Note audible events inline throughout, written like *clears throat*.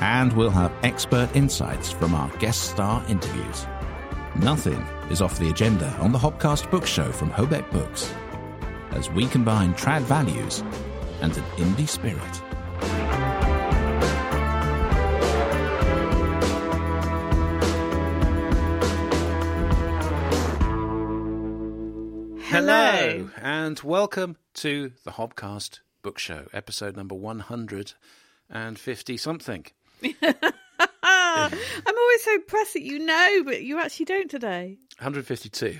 And we'll have expert insights from our guest star interviews. Nothing is off the agenda on the Hobcast Book Show from Hobeck Books, as we combine trad values and an indie spirit. Hello, and welcome to the Hobcast Book Show, episode number 150 something. *laughs* *laughs* I'm always so impressed that you know, but you actually don't today. 152.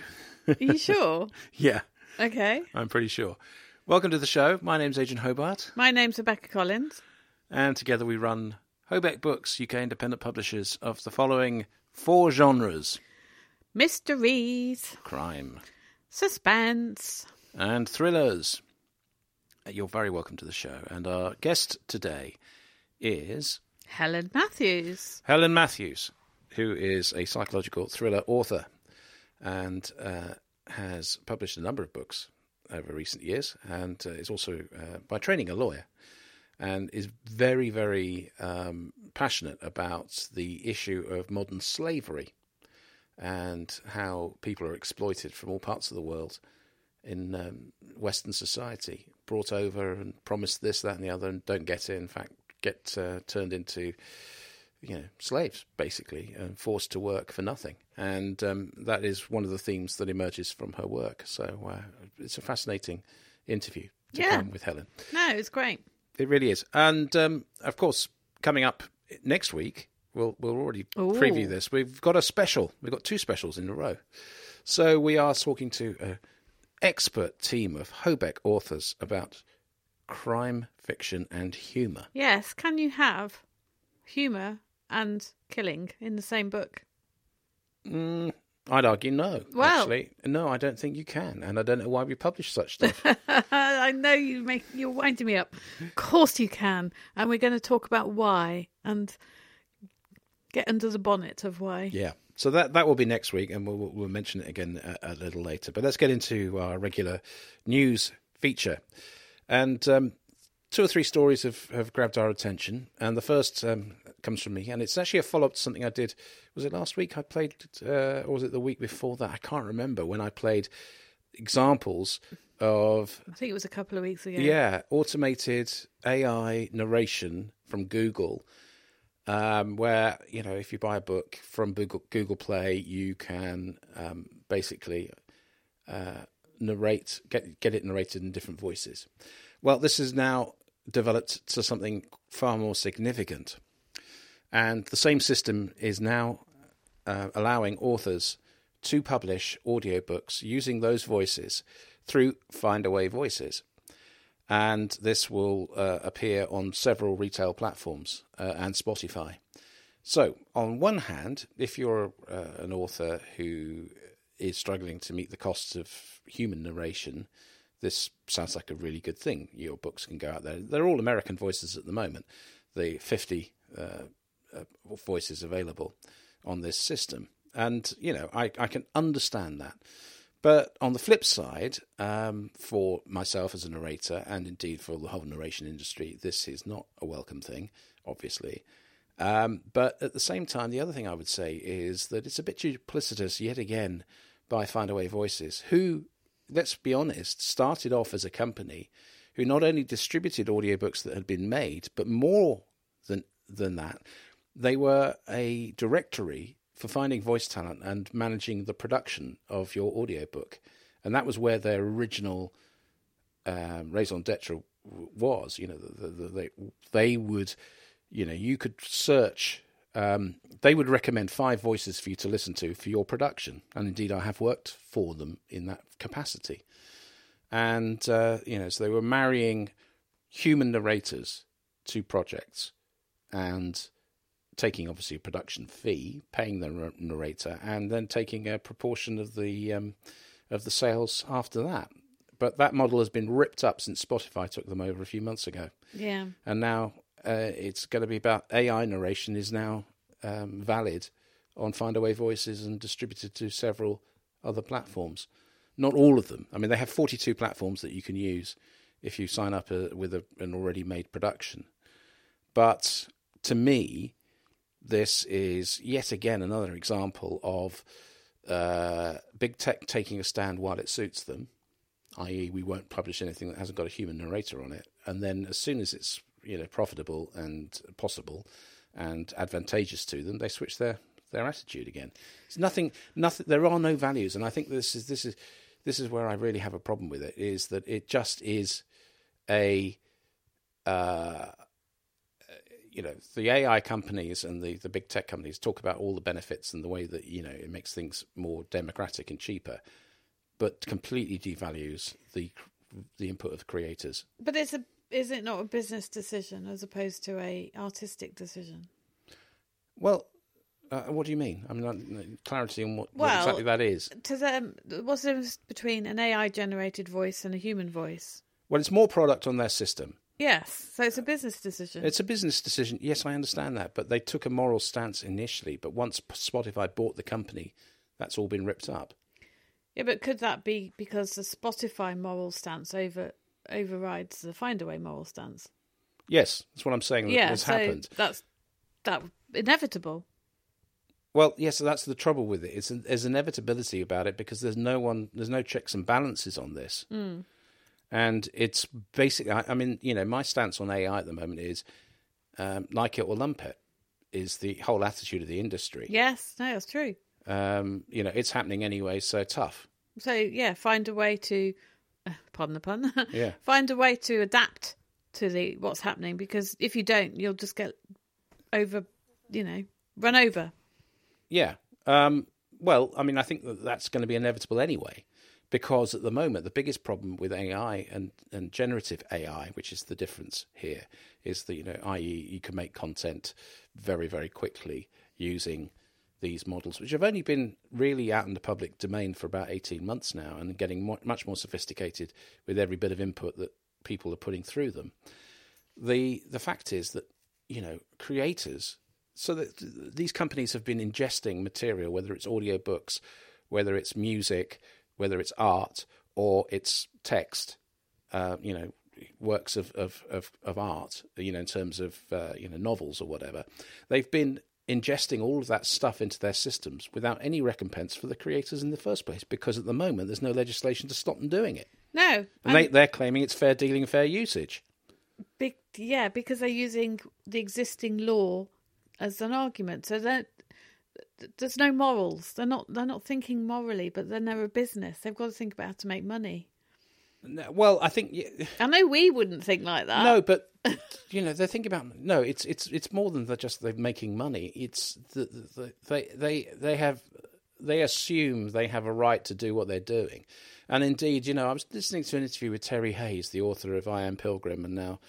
Are you *laughs* sure? Yeah, okay. I'm pretty sure. Welcome to the show. My name's Adrian Hobart, My name's Rebecca Collins. and together we run Hobeck Books, UK independent publishers of the following four genres Mysteries, crime suspense. and thrillers. You're very welcome to the show. And our guest today is Helen Matthews. Helen Matthews, who is a psychological thriller author and uh, has published a number of books over recent years, and uh, is also, uh, by training, a lawyer, and is very, very um, passionate about the issue of modern slavery and how people are exploited from all parts of the world in um, Western society, brought over and promised this, that, and the other, and don't get it. In fact, get uh, turned into you know slaves basically and forced to work for nothing. And um, that is one of the themes that emerges from her work. So uh, it's a fascinating interview to Yeah. come with Helen. No, it's great. It really is. And um, of course, coming up next week, we'll we'll already Ooh. preview this. We've got a special. We've got two specials in a row. So we are talking to an expert team of Hobeck authors about crime, fiction, and humour. Yes, can you have humour and killing in the same book? Mm, I'd argue no. Well- actually, no, I don't think you can, and I don't know why we publish such stuff. *laughs* I know you make you're winding me up. Of course you can, and we're going to talk about why and get under the bonnet of why. yeah. So that that will be next week, and we'll we'll mention it again a, a little later. But let's get into our regular news feature, and um, two or three stories have, have grabbed our attention. And the first um, comes from me, and it's actually a follow up to something I did. Was it last week? I played, uh, or was it the week before that? I can't remember when I played examples of I think it was a couple of weeks ago. Yeah, automated AI narration from Google, um, where you know if you buy a book from Google, Google Play, you can um, basically uh, narrate get get it narrated in different voices. Well, this has now developed to something far more significant, and the same system is now uh, allowing authors to publish audiobooks using those voices through Findaway Voices. And this will uh, appear on several retail platforms uh, and Spotify. So, on one hand, if you're uh, an author who is struggling to meet the costs of human narration, this sounds like a really good thing. Your books can go out there. They're all American voices at the moment, the 50 uh, uh, voices available on this system. And, you know, I, I can understand that. But on the flip side, um, for myself as a narrator, and indeed for the whole narration industry, this is not a welcome thing, obviously. Um, but at the same time, the other thing I would say is that it's a bit duplicitous yet again by Findaway Voices, who, let's be honest, started off as a company who not only distributed audiobooks that had been made, but more than than that, they were a directory for finding voice talent and managing the production of your audiobook. And that was where their original um, raison d'etre was. You know, the, the, the, they they would, you know, you could search. Um, they would recommend five voices for you to listen to for your production, and indeed, I have worked for them in that capacity. And uh, you know, so they were marrying human narrators to projects, and taking obviously a production fee, paying the narrator, and then taking a proportion of the um, of the sales after that. But that model has been ripped up since Spotify took them over a few months ago, Yeah. and now uh, it's going to be about AI narration is now um, valid on Findaway Voices and distributed to several other platforms. Not all of them. I mean, they have 42 platforms that you can use if you sign up uh with a, an already made production. But to me, this is yet again another example of uh, big tech taking a stand while it suits them, i.e., we won't publish anything that hasn't got a human narrator on it, and then as soon as it's you know profitable and possible and advantageous to them, they switch their their attitude again. It's nothing, nothing. There are no values, and I think this is this is this is where I really have a problem with it. Is that it just is a uh, you know the AI companies and the, the big tech companies talk about all the benefits and the way that you know it makes things more democratic and cheaper, but completely devalues the the input of creators. But it's a is it not a business decision as opposed to a artistic decision? Well, uh, what do you mean? I mean, clarity on what, what exactly that is. To them, what's the difference between an AI generated voice and a human voice? Well, it's more product on their system. Yes, so it's a business decision. It's a business decision. Yes, I understand that, but they took a moral stance initially. But once Spotify bought the company, that's all been ripped up. yeah, but could that be because the Spotify moral stance over overrides the Findaway moral stance? Yes, that's what I'm saying. that yeah, has so happened. that's that inevitable. Well, yes, so that's the trouble with it. It's an, there's inevitability about it because there's no one, there's no checks and balances on this, Mm. and it's basically. I, I mean, you know, my stance on AI at the moment is um, like it or lump it. Is the whole attitude of the industry. Yes, no, that's true. Um, you know, it's happening anyway, so tough. So yeah, find a way to, *laughs* pardon the pun, *laughs* Yeah. find a way to adapt to the what's happening because if you don't, you'll just get over, you know, run over. Yeah. Um, well, I mean, I think that that's going to be inevitable anyway, because at the moment, the biggest problem with AI and, and generative AI, which is the difference here, is that, you know, i.e., you can make content very, very quickly using these models, which have only been really out in the public domain for about 18 months now and getting much more sophisticated with every bit of input that people are putting through them. The, the fact is that, you know, creators so that these companies have been ingesting material, whether it's audiobooks, whether it's music, whether it's art or it's text, uh, you know, works of, of, of, of art, you know, in terms of uh, you know novels or whatever. They've been ingesting all of that stuff into their systems without any recompense for the creators in the first place, because at the moment there's no legislation to stop them doing it, No, and they, they're claiming it's fair dealing, fair usage. Big, yeah, because they're using the existing law as an argument. So that there's no morals. They're not. They're not thinking morally, but then they're a business. They've got to think about how to make money. Well, I think. I know we wouldn't think like that. No, but *laughs* you know they're thinking about no. It's it's it's more than they're just they're making money. It's the, the, the, they they they have they assume they have a right to do what they're doing, and indeed, you know, I was listening to an interview with Terry Hayes, the author of I Am Pilgrim, and now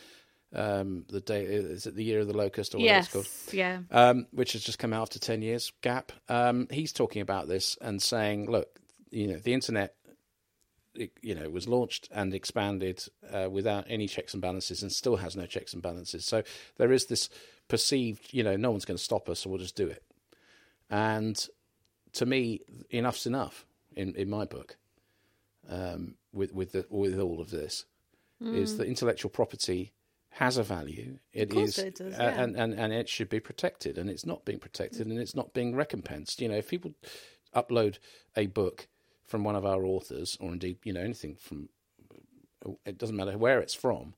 um, the day is it the Year of the Locust or whatever it's called Yeah. um, which has just come out after 10 years gap. Um, he's talking about this and saying, look, you know, the internet, it, you know, was launched and expanded uh, without any checks and balances and still has no checks and balances. So there is this perceived, you know, no one's going to stop us, so we'll just do it. And to me, enough's enough in, in my book um, with, with, the, with all of this is that intellectual property has a value. It is, it does, uh, yeah. and, and and it should be protected, and it's not being protected, and it's not being recompensed. You know, if people upload a book from one of our authors, or indeed, you know, anything from, it doesn't matter where it's from,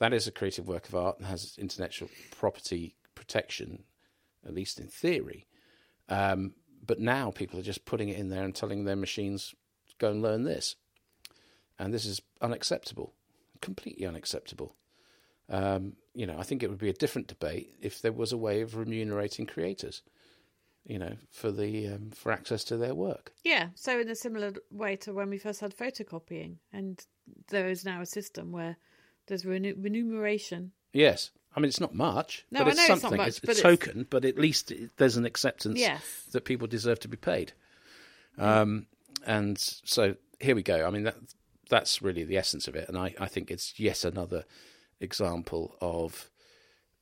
that is a creative work of art and has intellectual property protection, at least in theory. Um, but now people are just putting it in there and telling their machines, go and learn this. And this is unacceptable, completely unacceptable. Um, you know, I think it would be a different debate if there was a way of remunerating creators, you know, for the um, for access to their work. Yeah. So in a similar way to when we first had photocopying, and there is now a system where there's renu- remuneration. Yes, I mean, it's not much, No, but I it's know it's not much, it's, but it's it's- token, but at least it, there's an acceptance Yes. that people deserve to be paid. Um, and so here we go. I mean, that that's really the essence of it. And I, I think it's yet another example of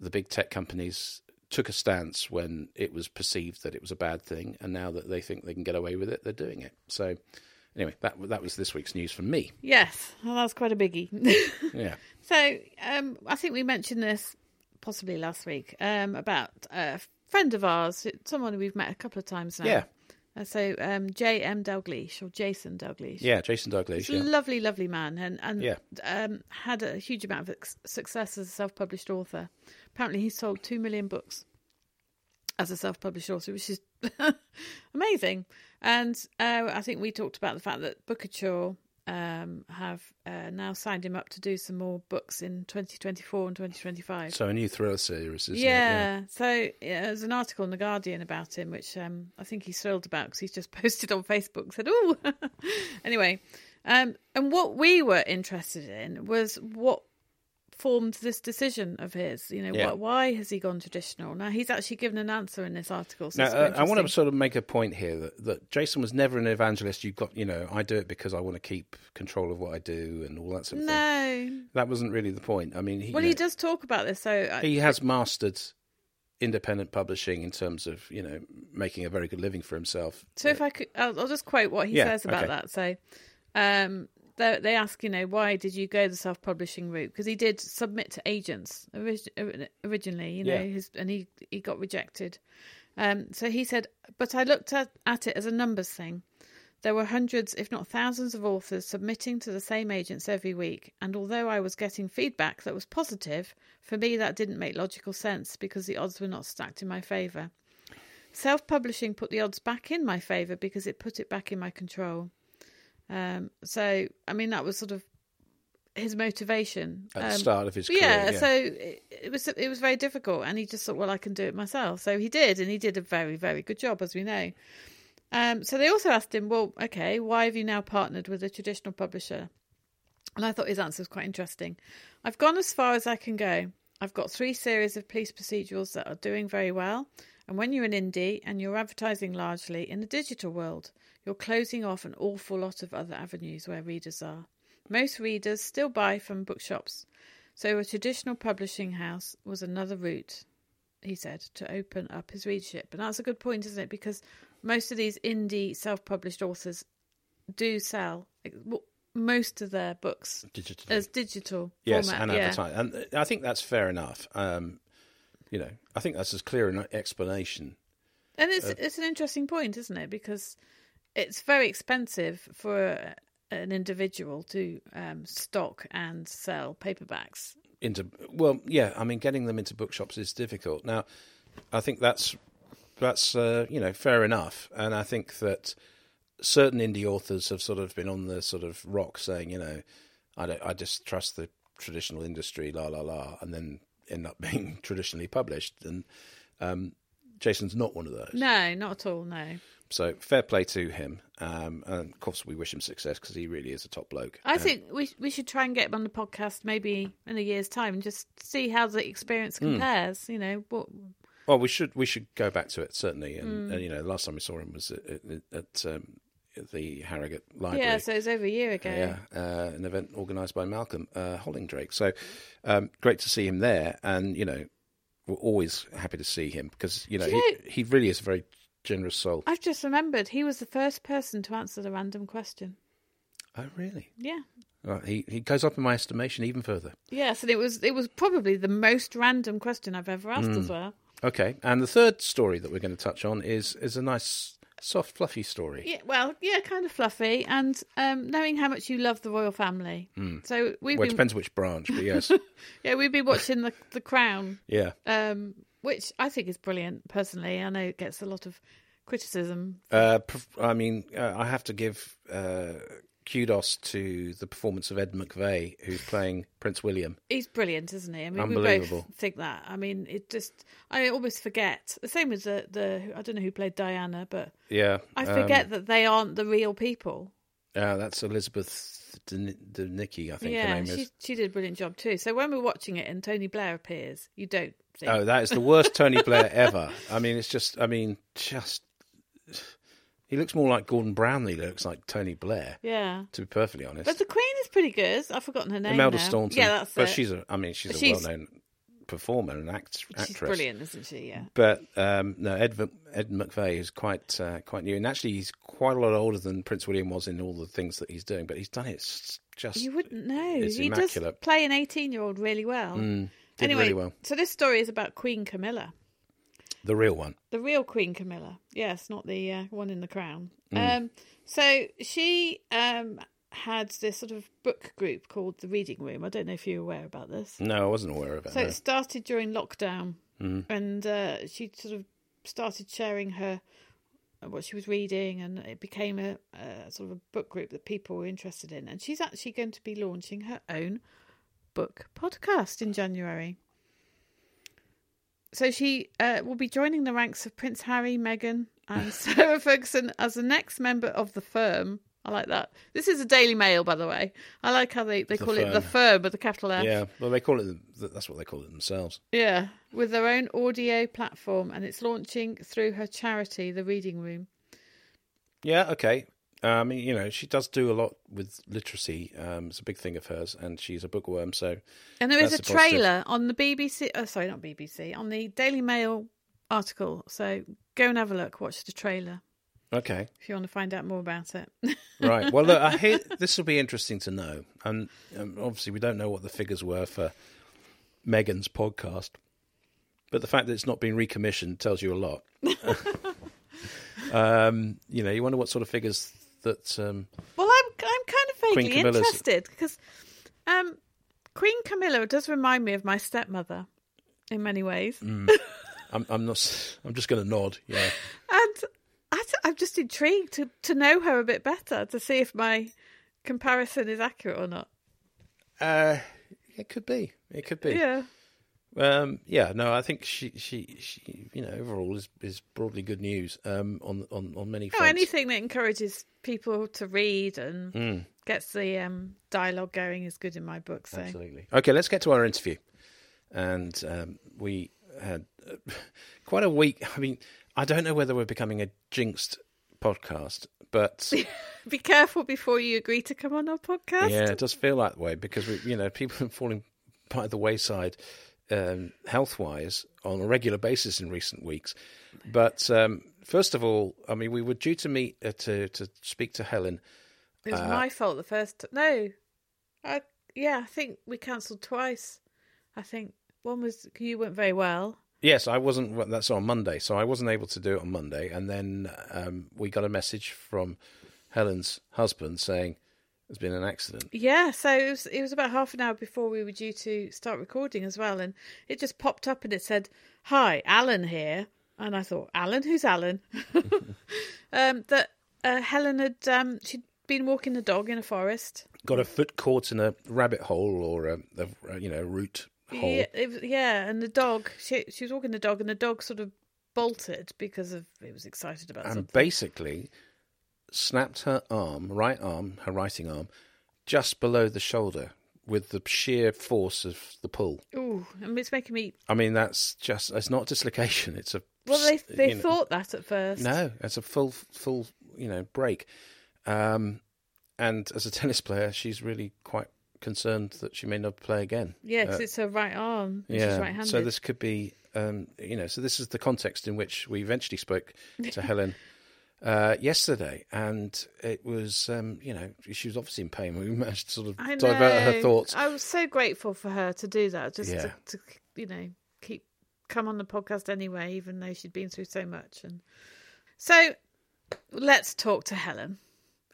the big tech companies took a stance when it was perceived that it was a bad thing, and now that they think they can get away with it, they're doing it. So anyway, that that was this week's news from me. Yes, well, that's quite a biggie. *laughs* Yeah. so um, I think we mentioned this possibly last week um, about a friend of ours, someone we've met a couple of times now. Yeah. Uh, so um, J.M. Dalgliesh or Jason Dalgliesh. Yeah, Jason Douglas. Yeah. lovely, lovely man, and and Yeah. um, had a huge amount of success as a self-published author. Apparently, he's sold two million books as a self-published author, which is *laughs* amazing. And uh, I think we talked about the fact that Bookouture um, have uh, now signed him up to do some more books in 2024 and 2025. So a new thriller series, isn't yeah. So yeah, there's an article in the Guardian about him, which um, I think he's thrilled about because he's just *laughs* posted on Facebook. Said, "Oh, *laughs* anyway." Um, and what we were interested in was what formed this decision of his. You know, Yeah. what, why has he gone traditional? Now he's actually given an answer in this article. So Now, uh, I want to sort of make a point here that, that Jason was never an evangelist. You've got, you know, I do it because I want to keep control of what I do and all that sort of thing. No. That wasn't really the point. I mean, he, Well, you he know, does talk about this. So uh, he has mastered independent publishing in terms of, you know, making a very good living for himself. So if I could, I'll, I'll just quote what he Yeah, says about okay. that. So, um, they, they ask, you know, why did you go the self-publishing route? Because he did submit to agents orig- originally, you know, Yeah. his, and he he got rejected. Um, so he said, but I looked at, at it as a numbers thing. There were hundreds, if not thousands, of authors submitting to the same agents every week, and although I was getting feedback that was positive, for me that didn't make logical sense because the odds were not stacked in my favour. Self publishing put the odds back in my favour because it put it back in my control. Um, so, I mean, that was sort of his motivation. At the Um, start of his career. yeah, yeah. so it, it was it was very difficult, and he just thought, well, I can do it myself. So he did, and he did a very very good job, as we know. Um, so they also asked him, well, okay, why have you now partnered with a traditional publisher? And I thought his answer was quite interesting. I've gone as far as I can go. I've got three series of police procedurals that are doing very well. And when you're an indie and you're advertising largely in the digital world, you're closing off an awful lot of other avenues where readers are. Most readers still buy from bookshops, so a traditional publishing house was another route, he said, to open up his readership. And that's a good point, isn't it? Because most of these indie self published authors do sell most of their books Digitally. as digital yes, format. and yeah. advertise. And I think that's fair enough. Um, you know, I think that's as clear an explanation. And it's it's an interesting point, isn't it? Because it's very expensive for an individual to um, stock and sell paperbacks. into well yeah i mean getting them into bookshops is difficult. Now i think that's that's uh, you know fair enough. And i think that certain indie authors have sort of been on the sort of rock saying you know i don't i just trust the traditional industry la la la and then end up *laughs* being traditionally published. And um jason's not one of those No, not at all. No, so fair play to him um and of course we wish him success because he really is a top bloke I Um, think we we should try and get him on the podcast maybe in a year's time and just see how the experience Hmm. compares. You know, what Well, we should we should go back to it certainly, and, and you know, the last time we saw him was at, at, at um, the Harrogate Library. yeah, so it was over a year ago. Yeah, uh, an event organised by Malcolm uh, Hollingdrake. So um, great to see him there, and you know, we're always happy to see him because you know, you he, know- he really is a very generous soul. I've just remembered he was the first person to answer the random question. Oh, really? Yeah. Well, he he goes up in my estimation even further. Yes, and it was it was probably the most random question I've ever asked Hmm. as well. Okay, and the third story that we're going to touch on is is a nice, soft, fluffy story. Yeah, well, yeah, kind of fluffy, and um, knowing how much you love the royal family. So we've Hmm. Well, it been depends which branch, but yes, *laughs* yeah we've been watching the the Crown, yeah. um, which I think is brilliant. Personally, I know it gets a lot of criticism. Uh, I mean, uh, I have to give uh, kudos to the performance of Ed McVey, who's playing Prince William. He's brilliant, isn't he? I mean, we both think that. I mean, it just I almost forget. The same as the the I don't know who played Diana, but Yeah, I um, forget that they aren't the real people. uh, that's Elizabeth Debicki, I think yeah, name she is. she did a brilliant job too. So when we're watching it and Tony Blair appears, you don't think, Oh, that is the worst Tony Blair ever. I mean, it's just. I mean, just. He looks more like Gordon Brown than he looks like Tony Blair. yeah. To be perfectly honest, But the Queen is pretty good. I've forgotten her name. Imelda now. Staunton. Yeah, that's but it. she's a. I mean, she's a well-known performer and act, actress. She's brilliant, isn't she? Yeah. But um, no, Ed Ed McVey is quite uh, quite new, and actually he's quite a lot older than Prince William was in all the things that he's doing. But he's done it just You wouldn't know. It's he immaculate. does play an 18 year old really well. mm, did anyway, really well. so this story is about Queen Camilla, The real one. the real Queen Camilla. Yes, not the uh, one in the crown. Mm. Um, so she um, had this sort of book group called the Reading Room. I don't know if you're aware about this. No, I wasn't aware of it. So no. it started during lockdown, Mhm. and uh, she sort of started sharing her uh, what she was reading, and it became a, a sort of a book group that people were interested in. And she's actually going to be launching her own book podcast in January. So she uh, will be joining the ranks of Prince Harry, Meghan, and *laughs* Sarah Ferguson as the next member of the firm. I like that. This is a Daily Mail, by the way. I like how they, they The call it the firm. firm with a capital F. Yeah, well, they call it. That's what they call it themselves. Yeah, with their own audio platform, and it's launching through her charity, the Reading Room. Yeah, okay. I mean, you know, she does do a lot with literacy. Um, it's a big thing of hers, and she's a bookworm. So And there is a a trailer on the BBC. Oh, sorry, not BBC. On the Daily Mail article. So go and have a look. Watch the trailer okay, if you want to find out more about it. *laughs* right. Well, look, I *laughs* hear this will be interesting to know, and um, obviously we don't know what the figures were for Meghan's podcast, but the fact that it's not been recommissioned tells you a lot. *laughs* um, you know, you wonder what sort of figures that. Um, well, I'm I'm kind of vaguely interested because um, Queen Camilla does remind me of my stepmother in many ways, *laughs* I'm, I'm not. I'm just going to nod. Yeah. and I, am just intrigued to to know her a bit better to see if my comparison is accurate or not. Uh, it could be. It could be. Yeah. Um, yeah, no, I think she, she, she, you know, overall is is broadly good news. Um, on on on many Oh, fronts. anything that encourages people to read and Mm, gets the um, dialogue going is good in my book. So absolutely. Okay, let's get to our interview. And um, we had uh, *laughs* quite a week. I mean, I don't know whether we're becoming a jinxed podcast, but *laughs* be careful before you agree to come on our podcast. yeah, it does feel that way because we, you know, people *laughs* are falling by the wayside um, health wise on a regular basis in recent weeks. But um, first of all, I mean, we were due to meet uh, to to speak to Helen. It was Uh, my fault the first. T- no, I yeah, I think we cancelled twice. I think one was you weren't very well. Yes, I wasn't. That's on Monday, so I wasn't able to do it on Monday. And then um, we got a message from Helen's husband saying there's been an accident. Yeah, so it was it was about half an hour before we were due to start recording as well, and it just popped up and it said, "Hi, Alan here," and I thought, "Alan, who's Alan?" *laughs* um, that uh, Helen had um, she'd been walking the dog in a forest. Got a foot caught in a rabbit hole or a, a you know root hole. Yeah, it yeah, and the dog she she was walking the dog, and the dog sort of bolted because of it was excited about something. and something. basically snapped her arm, right arm, her writing arm, just below the shoulder with the sheer force of the pull. Ooh, and it's making me. I mean, that's just, it's not dislocation. It's a. *laughs* Well, they they you know- thought that at first. No, it's a full, full, you know, break. Um, and as a *laughs* tennis player, she's really quite concerned that she may not play again. Yeah, because Uh, it's her right arm. yeah. she's right-handed. So this could be, um, you know, so this is the context in which we eventually spoke to *laughs* Helen uh, yesterday, and it was, um, you know, she was obviously in pain. We *laughs* managed to sort of I divert her thoughts. I was so grateful for her to do that, just Yeah. to, to, you know, keep come on the podcast anyway, even though she'd been through so much. And so, let's talk to Helen.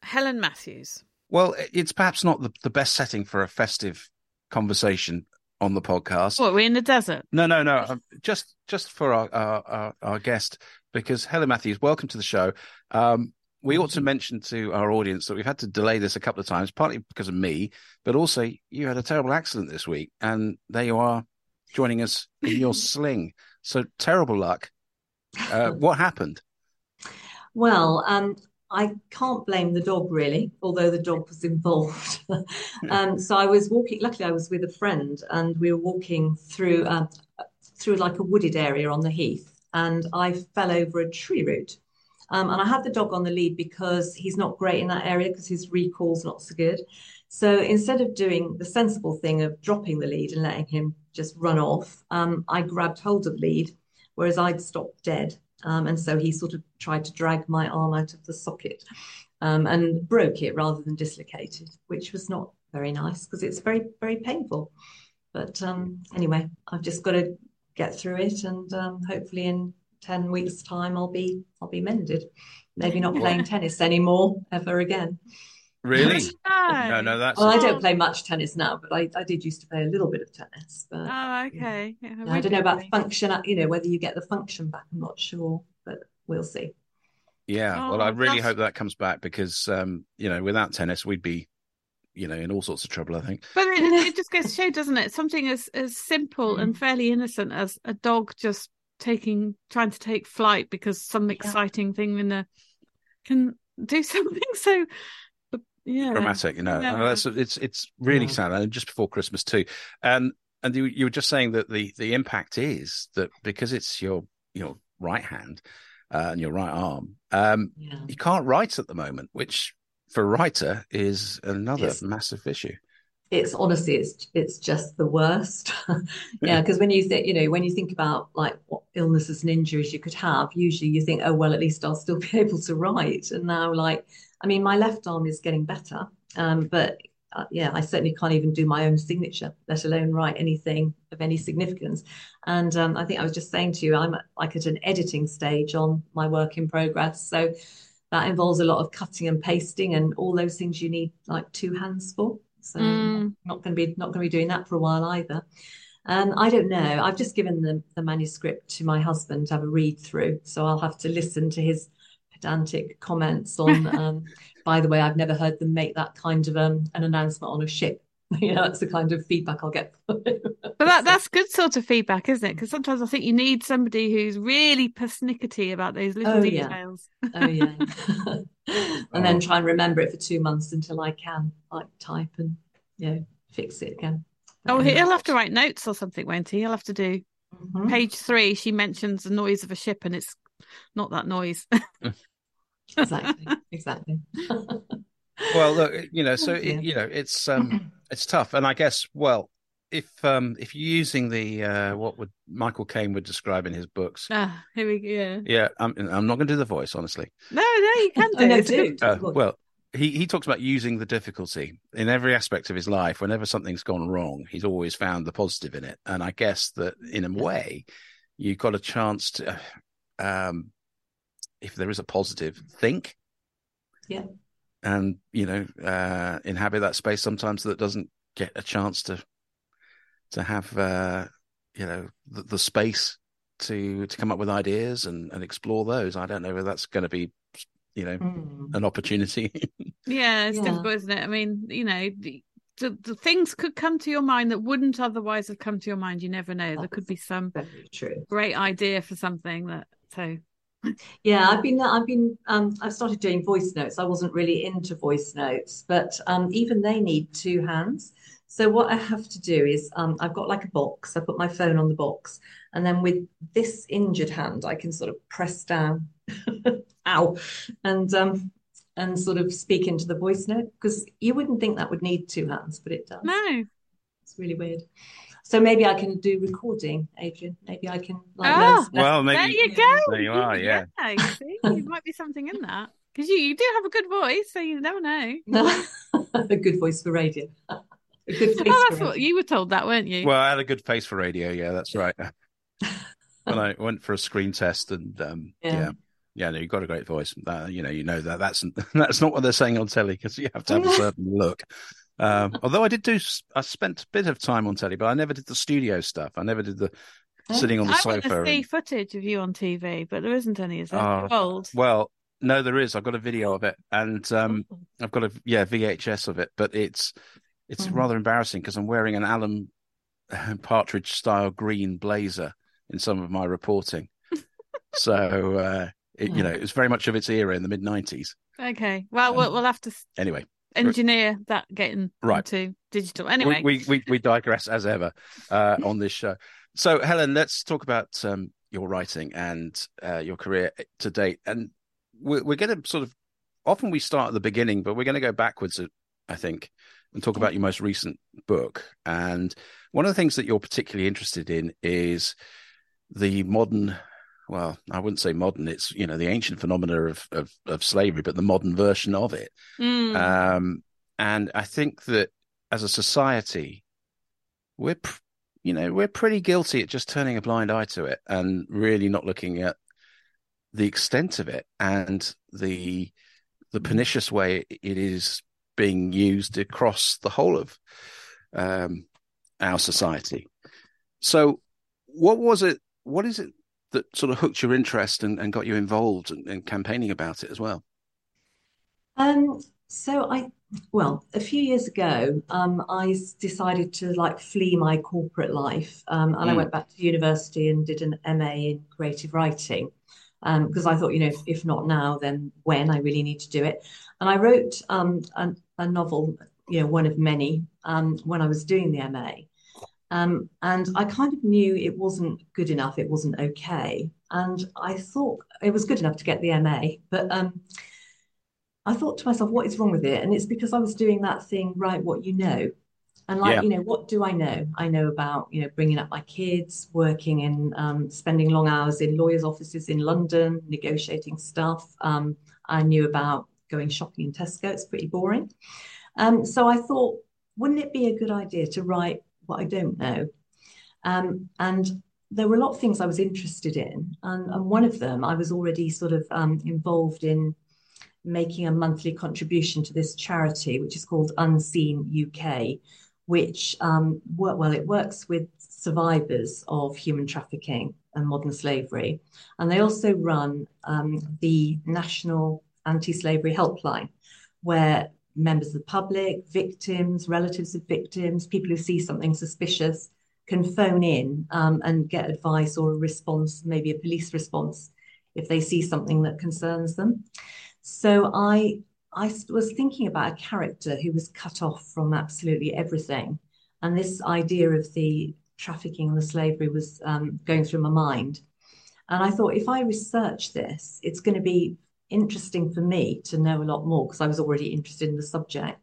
Helen Matthews. Well, it's perhaps not the, the best setting for a festive conversation on the podcast. What? We're in the desert. No, no, no. um, Just just for our, our, our, our guest, because Helen Matthews, welcome to the show. Um, we ought to mention to our audience that we've had to delay this a couple of times, partly because of me, but also you had a terrible accident this week, and there you are joining us in your *laughs* sling. So terrible luck. Uh, *laughs* what happened? Well, um, I can't blame the dog really, although the dog was involved. *laughs* um, so I was walking. Luckily, I was with a friend, and we were walking through uh, through like a wooded area on the heath, and I fell over a tree root. Um, and I had the dog on the lead because he's not great in that area because his recall's not so good. So instead of doing the sensible thing of dropping the lead and letting him just run off, um, I grabbed hold of the lead, whereas I'd stopped dead. Um, and so he sort of tried to drag my arm out of the socket um, and broke it rather than dislocated, which was not very nice because it's very, very painful. But um, anyway, I've just got to get through it, and um, hopefully in ten weeks' time, I'll be I'll be mended. Maybe not playing tennis anymore ever again. Really? No. no, no, that's Well, I don't play much tennis now, but I, I did used to play a little bit of tennis. But Oh, okay. Yeah, I don't know about really. function. You know whether you get the function back. I'm not sure, but we'll see. Yeah, well, Oh, I really that's- hope that comes back because, um, you know, without tennis, we'd be, you know, in all sorts of trouble. I think. But it, *laughs* it just goes to show, doesn't it? Something as as simple and fairly innocent as a dog just taking, trying to take flight because some exciting thing in the can do *laughs* something so. Yeah. Dramatic, you know. Yeah. That's it's it's really Yeah. sad, and just before Christmas too. And and you you were just saying that the the impact is that because it's your your right hand uh, and your right arm, um, Yeah. you can't write at the moment, which for writer is another Yes. massive issue. it's honestly it's it's just the worst. *laughs* Yeah. Because when you think you know when you think about like what illnesses and injuries you could have usually you think oh well at least I'll still *laughs* be able to write. And now like I mean my left arm is getting better um but uh, yeah I certainly can't even do my own signature let alone write anything of any significance. And um, I think I was just saying to you I'm at, like at an editing stage on my work in progress. So that involves a lot of cutting and pasting and all those things you need like two hands for so Mm. not going to be not going to be doing that for a while either. Um, I don't know. I've just given the, the manuscript to my husband to have a read through, so I'll have to listen to his pedantic comments on. *laughs* Um, by the way, I've never heard them make that kind of um, an announcement on a ship. *laughs* You know, that's the kind of feedback I'll get. *laughs* But that that's good sort of feedback, isn't it? Because sometimes I think you need somebody who's really persnickety about those little Oh, yeah. details. oh yeah, *laughs* and then try and remember it for two months until I can like type and you know fix it again. Oh, he'll have to write notes or something, won't he? He'll have to do Mhm. page three. She mentions the noise of a ship, and it's not that noise. Exactly, exactly. Well, look, you know, so Yeah. it, you know, it's *clears throat* um, it's tough, and I guess, well, if um, if you're using the uh, what would Michael Caine would describe in his books, ah, here we go. Yeah. yeah, I'm I'm not going to do the voice, honestly. No, no, you can *laughs* do. Oh, no, It's do. good- Uh, well, he he talks about using the difficulty in every aspect of his life. Whenever something's gone wrong, he's always found the positive in it, and I guess that in a way, you got a chance to, *sighs* um, if there is a positive, think. Yeah. And you know, uh, inhabit that space sometimes that doesn't get a chance to to have uh, you know the, the space to to come up with ideas and, and explore those. I don't know whether that's going to be you know Mm. an opportunity. *laughs* Yeah, it's Yeah. difficult, isn't it? I mean, you know, the, the, the things could come to your mind that wouldn't otherwise have come to your mind. You never know. There could be some Very true. great idea for something that. So Yeah, I've been I've been um I've started doing voice notes. I wasn't really into voice notes, but um even they need two hands. So what I have to do is um I've got like a box. I put my phone on the box, and then with this injured hand, I can sort of press down, *laughs* ow, and um and sort of speak into the voice note because you wouldn't think that would need two hands, but it does. no, It's really weird. So maybe I can do recording, Adrian. Maybe I can like Oh, learn some well, there you go. there you are. *laughs* Yeah. you see, there might be something in that because you you do have a good voice, so you never know. *laughs* a good voice for radio. *laughs* A good face Oh, for that's what radio. you were told, that weren't you? Well, I had a good face for radio. Yeah, that's right. when I went for a screen test, and um, yeah. Yeah. yeah, no, you've got a great voice. Uh, you know, you know that that's that's not what they're saying on telly because you have to have a certain look. Um, although I did do, I spent a bit of time on telly, but I never did the studio stuff. I never did the sitting on the I want sofa. to see and- footage of you on TV, but there isn't any, is there? Oh, Old. well, no, there is. I've got a video of it, and um, I've got a yeah VHS of it, but it's it's Mhm. rather embarrassing because I'm wearing an Alan Partridge style green blazer in some of my reporting. *laughs* so uh, It, You know, it was very much of its era in the mid '90s. Okay. Well, Um, we'll, we'll have to Anyway, engineer that getting Right. to digital. Anyway. we, we we digress as ever uh, on this show. So, Helen, let's talk about um, your writing and uh, your career to date. And we're, we're going to sort of often we start at the beginning, but we're going to go backwards, uh, I think, and talk about your most recent book. And one of the things that you're particularly interested in is the modern. Well, I wouldn't say modern. It's you know the ancient phenomena of of, of slavery, but the modern version of it. Mm. Um, and I think that as a society, we're, pr- you know, we're pretty guilty at just turning a blind eye to it and really not looking at the extent of it and the the pernicious way it is being used across the whole of um, our society. So, what was it? What is it that sort of hooked your interest and, and got you involved in, in campaigning about it as well? Um, so I, well, a few years ago, um, I decided to like flee my corporate life, um, and I Mm. went back to university and did an MA in creative writing, um, because I thought, you know, if, if not now, then when? I really need to do it. And I wrote um, a, a novel, you know, one of many, um, when I was doing the MA. Um, and I kind of knew it wasn't good enough, it wasn't okay. And I thought it was good enough to get the MA, but um, I thought to myself, what is wrong with it? And it's because I was doing that thing, write what you know. And like, Yeah. you know, what do I know? I know about, you know, bringing up my kids, working in, um, spending long hours in lawyers' offices in London, negotiating stuff. Um, I knew about going shopping in Tesco. It's pretty boring. Um, so I thought, wouldn't it be a good idea to write what I don't know? Um, and there were a lot of things I was interested in. And, and one of them, I was already sort of um, involved in making a monthly contribution to this charity, which is called Unseen UK, which um, work, well, it works with survivors of human trafficking and modern slavery, and they also run um, the National Anti-Slavery Helpline, where members of the public, victims, relatives of victims, people who see something suspicious can phone in um, and get advice or a response, maybe a police response, if they see something that concerns them. So I I was thinking about a character who was cut off from absolutely everything, and this idea of the trafficking and the slavery was um, going through my mind. And I thought, if I research this, it's going to be interesting for me to know a lot more because I was already interested in the subject.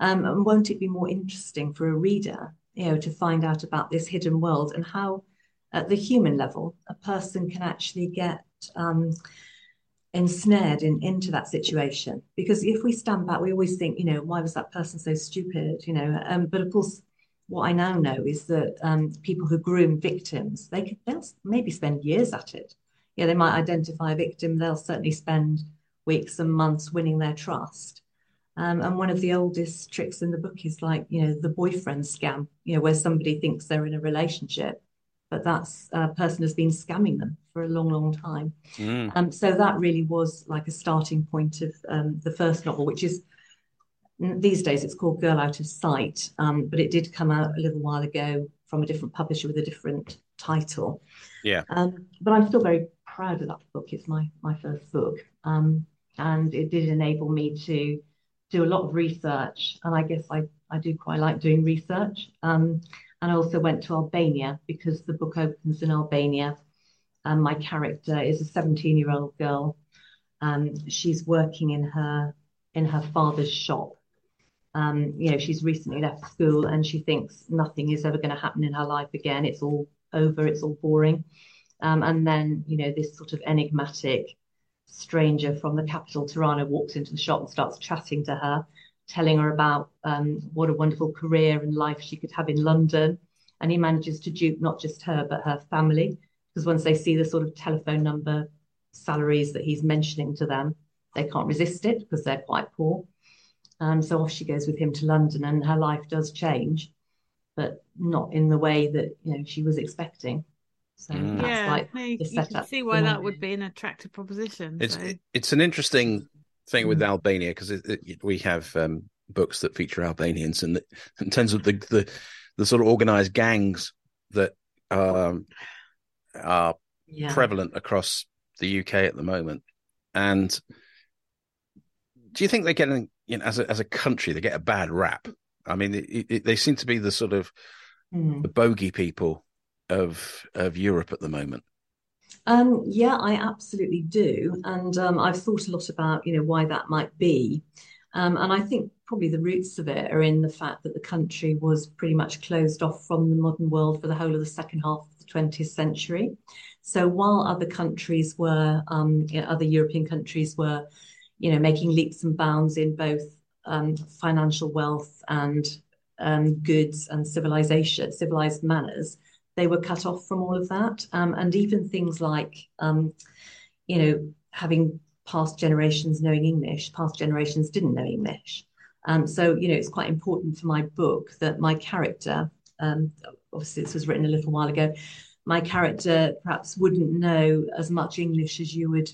Um, and won't it be more interesting for a reader, you know, to find out about this hidden world and how, at the human level, a person can actually get um, ensnared in, into that situation. Because if we stand back, we always think, you know, why was that person so stupid? You know, um, but of course, what I now know is that um, people who groom victims, they could maybe spend years at it. Yeah, they might identify a victim. They'll certainly spend weeks and months winning their trust. Um, and one of the oldest tricks in the book is like, you know, the boyfriend scam, you know, where somebody thinks they're in a relationship, but that's a person has been scamming them for a long, long time. Mm. Um, so that really was like a starting point of um, the first novel, which is these days it's called Girl Out of Sight, um, but it did come out a little while ago from a different publisher with a different title. Yeah. Um, but I'm still very proud of that book. It's my my first book, um, and it did enable me to do a lot of research. And I guess I I do quite like doing research. Um, and I also went to Albania because the book opens in Albania and my character is a 17 year old girl. Um, she's working in her in her father's shop. Um, you know, she's recently left school and she thinks nothing is ever going to happen in her life again. It's all over. It's all boring. Um, and then, you know, this sort of enigmatic stranger from the capital, Tirana, walks into the shop and starts chatting to her, telling her about um, what a wonderful career and life she could have in London. And he manages to dupe not just her, but her family because once they see the sort of telephone number salaries that he's mentioning to them, they can't resist it because they're quite poor. Um, so off she goes with him to London, and her life does change, but not in the way that you know she was expecting. So Mm. that's yeah, like no, you, you can see why that would be an attractive proposition. It's so. it's an interesting thing with Mm. Albania because it, it, we have um, books that feature Albanians, and in terms of the the, the sort of organized gangs that um, are yeah. prevalent across the UK at the moment. And do you think they're getting, you know, as a, as a country, they get a bad rap? I mean, it, it, they seem to be the sort of mm. the bogey people of of Europe at the moment. Um, yeah, I absolutely do, and um, I've thought a lot about you know why that might be, um, and I think probably the roots of it are in the fact that the country was pretty much closed off from the modern world for the whole of the second half of the 20th century. So while other countries were, um, you know, other European countries were, you know, making leaps and bounds in both um, financial wealth and um, goods and civilization, civilized manners, they were cut off from all of that. Um, and even things like, um, you know, having past generations knowing English, past generations didn't know English. Um, so, you know, it's quite important for my book that my character, um, obviously this was written a little while ago, my character perhaps wouldn't know as much English as you would,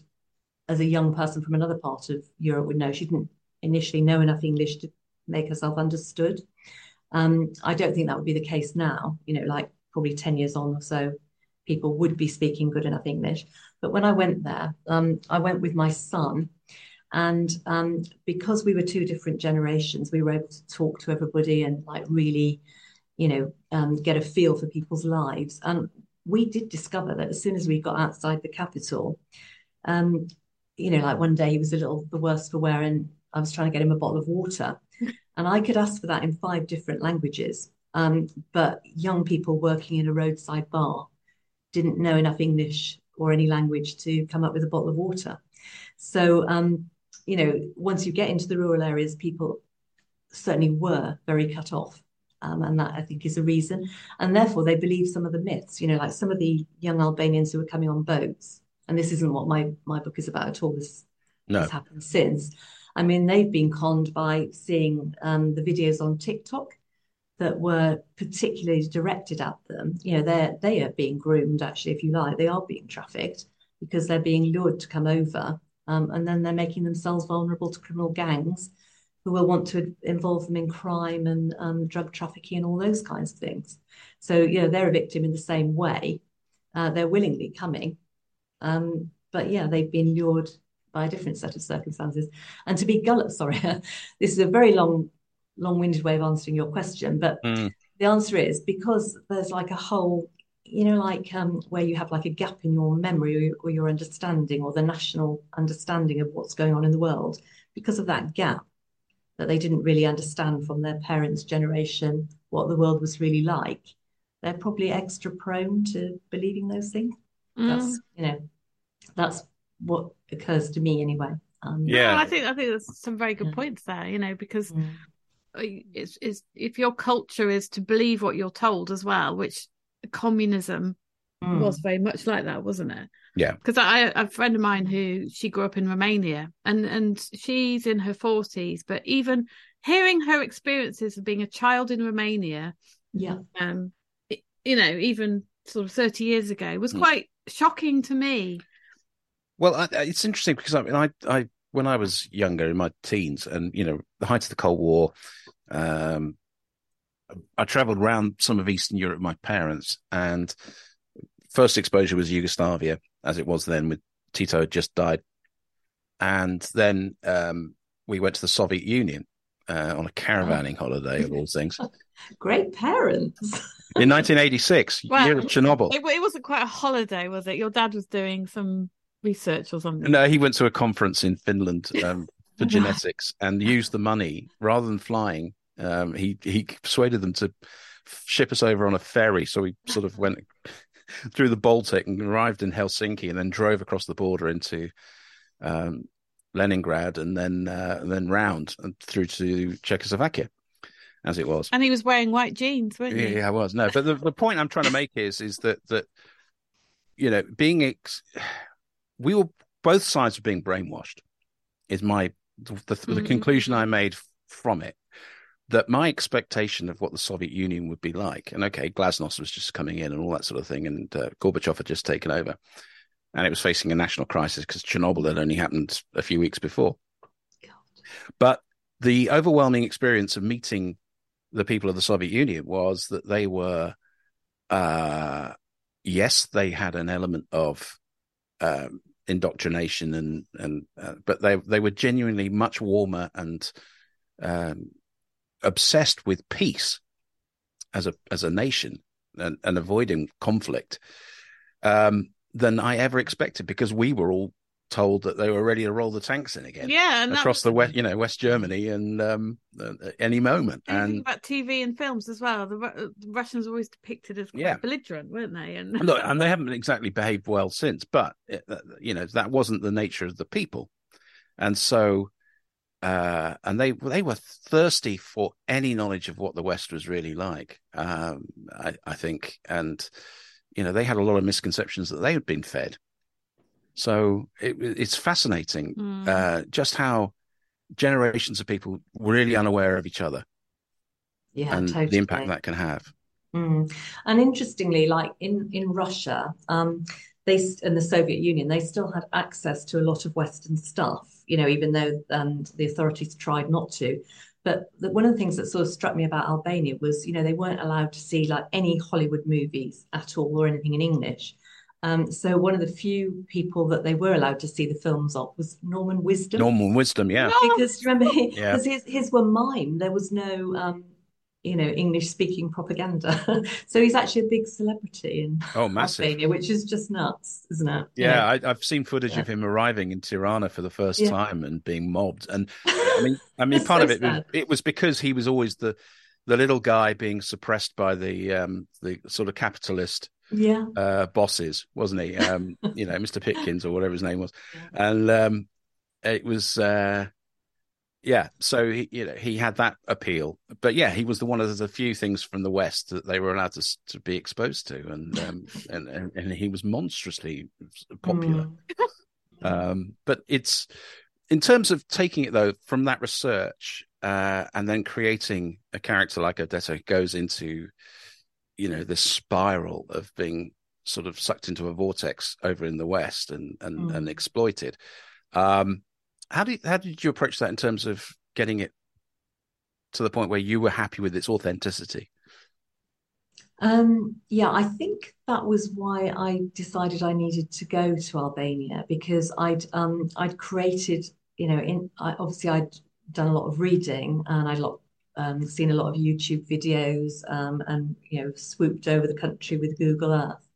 as a young person from another part of Europe would know. She didn't initially know enough English to make herself understood. Um, I don't think that would be the case now. You know, like probably 10 years on or so, people would be speaking good enough English. But when I went there, um, I went with my son. And um, because we were two different generations, we were able to talk to everybody and like really, you know, um, get a feel for people's lives. And we did discover that as soon as we got outside the capital, um, you know, like one day he was a little the worse for wear, and I was trying to get him a bottle of water, and I could ask for that in five different languages. Um, but young people working in a roadside bar didn't know enough English or any language to come up with a bottle of water. So, um, you know, once you get into the rural areas, people certainly were very cut off. Um, and that I think is a reason. And therefore, they believe some of the myths, you know, like some of the young Albanians who were coming on boats. And this isn't what my, my book is about at all. This no. has happened since. I mean, they've been conned by seeing um, the videos on TikTok that were particularly directed at them. You know, they're they are being groomed, actually, if you like. They are being trafficked because they're being lured to come over. Um, and then they're making themselves vulnerable to criminal gangs who will want to involve them in crime and um, drug trafficking and all those kinds of things. So, you know, they're a victim in the same way. Uh, they're willingly coming. Um, but yeah, they've been lured by a different set of circumstances. And to be gullible, sorry, *laughs* this is a very long long-winded way of answering your question, but mm. the answer is because there's like a whole, you know, like um, where you have like a gap in your memory or, or your understanding or the national understanding of what's going on in the world. Because of that gap, that they didn't really understand from their parents' generation what the world was really like, they're probably extra prone to believing those things. Mm. That's you know, that's what occurs to me anyway. Um, yeah, I think I think there's some very good yeah. points there. You know, because mm it's, it's if your culture is to believe what you're told as well, which communism mm. was very much like that, wasn't it? Yeah. Because I a friend of mine who she grew up in Romania and and she's in her forties, but even hearing her experiences of being a child in Romania, yeah, um, it, you know, even sort of thirty years ago, was mm. quite shocking to me. Well, I, it's interesting because I mean, I I when I was younger in my teens, and you know, the height of the Cold War, um, I travelled around some of Eastern Europe with my parents, and first exposure was Yugoslavia, as it was then. With Tito had just died, and then um, we went to the Soviet Union uh, on a caravanning oh. holiday of all things. *laughs* Great parents. In 1986, well, year of Chernobyl. It, it wasn't quite a holiday, was it? Your dad was doing some research or something? No, he went to a conference in Finland *laughs* um, for genetics and used the money rather than flying. Um, he he persuaded them to ship us over on a ferry, so we sort of went *laughs* through the Baltic and arrived in Helsinki, and then drove across the border into um, Leningrad, and then uh, and then round and through to Czechoslovakia. As it was, and he was wearing white jeans, weren't he? Yeah, I was. No, but the, the point I'm trying to make is is that that you know being ex- we were both sides were being brainwashed. Is my the, the, mm-hmm. the conclusion I made from it that my expectation of what the Soviet Union would be like, and okay, Glasnost was just coming in and all that sort of thing, and uh, Gorbachev had just taken over, and it was facing a national crisis because Chernobyl had only happened a few weeks before. God. But the overwhelming experience of meeting the people of the Soviet Union was that they were, uh, yes, they had an element of um, indoctrination and and uh, but they they were genuinely much warmer and um, obsessed with peace as a as a nation and, and avoiding conflict um, than I ever expected because we were all told that they were ready to roll the tanks in again. Yeah, across the west, you know, West Germany, and um, uh, any moment. And about TV and films as well. The, the Russians were always depicted as quite Yeah. belligerent, weren't they? And look, and they haven't exactly behaved well since. But it, uh, you know, that wasn't the nature of the people, and so. Uh, and they they were thirsty for any knowledge of what the West was really like. Um, I, I think, and you know, they had a lot of misconceptions that they had been fed. So it, it's fascinating Mm. uh, just how generations of people were really unaware of each other Yeah, and totally. the impact that can have. Mm. And interestingly, like in in Russia, um, they and the Soviet Union, they still had access to a lot of Western stuff. You know, even though um, the authorities tried not to. But the, one of the things that sort of struck me about Albania was, you know, they weren't allowed to see like any Hollywood movies at all or anything in English. Um, so one of the few people that they were allowed to see the films of was Norman Wisdom Norman wisdom, yeah. Because remember Yeah. because his his were mime there was no um you know English speaking propaganda *laughs* so he's actually a big celebrity in Oh, massive. Albania which is just nuts isn't it You Yeah, know? I, I've seen footage Yeah. of him arriving in Tirana for the first Yeah. time and being mobbed. And *laughs* I mean, I mean, part so of it sad. it was because he was always the the little guy being suppressed by the um the sort of capitalist yeah uh bosses, wasn't he? Um, *laughs* you know, Mr. Pitkins or whatever his name was, Yeah. and um, it was uh, yeah. So he, you know, he had that appeal, but yeah, he was the one of the few things from the West that they were allowed to to be exposed to, and um, *laughs* and, and and he was monstrously popular. Mm. *laughs* Um, but it's in terms of taking it though from that research uh, and then creating a character like Odetta goes into, you know, this spiral of being sort of sucked into a vortex over in the West and and, Mm. and exploited. Um, how did how did you approach that in terms of getting it to the point where you were happy with its authenticity? Um, yeah, I think that was why I decided I needed to go to Albania because I'd um I'd created, you know, in I, obviously I'd done a lot of reading and I'd lot um, seen a lot of YouTube videos um, and you know swooped over the country with Google Earth.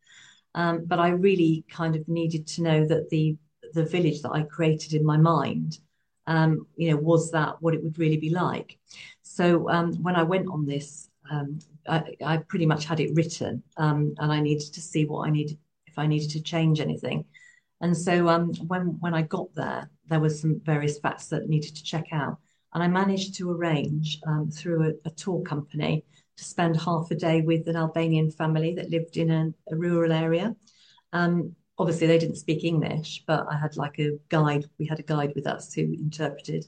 Um, but I really kind of needed to know that the the village that I created in my mind, um, you know, was that what it would really be like? So um, when I went on this, um, I, I pretty much had it written, and I needed to see what I needed if I needed to change anything. And so when when I got there, there was some various facts that needed to check out, and I managed to arrange um, through a, a tour company to spend half a day with an Albanian family that lived in a, a rural area. Um, obviously, they didn't speak English, but I had like a guide. We had a guide with us who interpreted.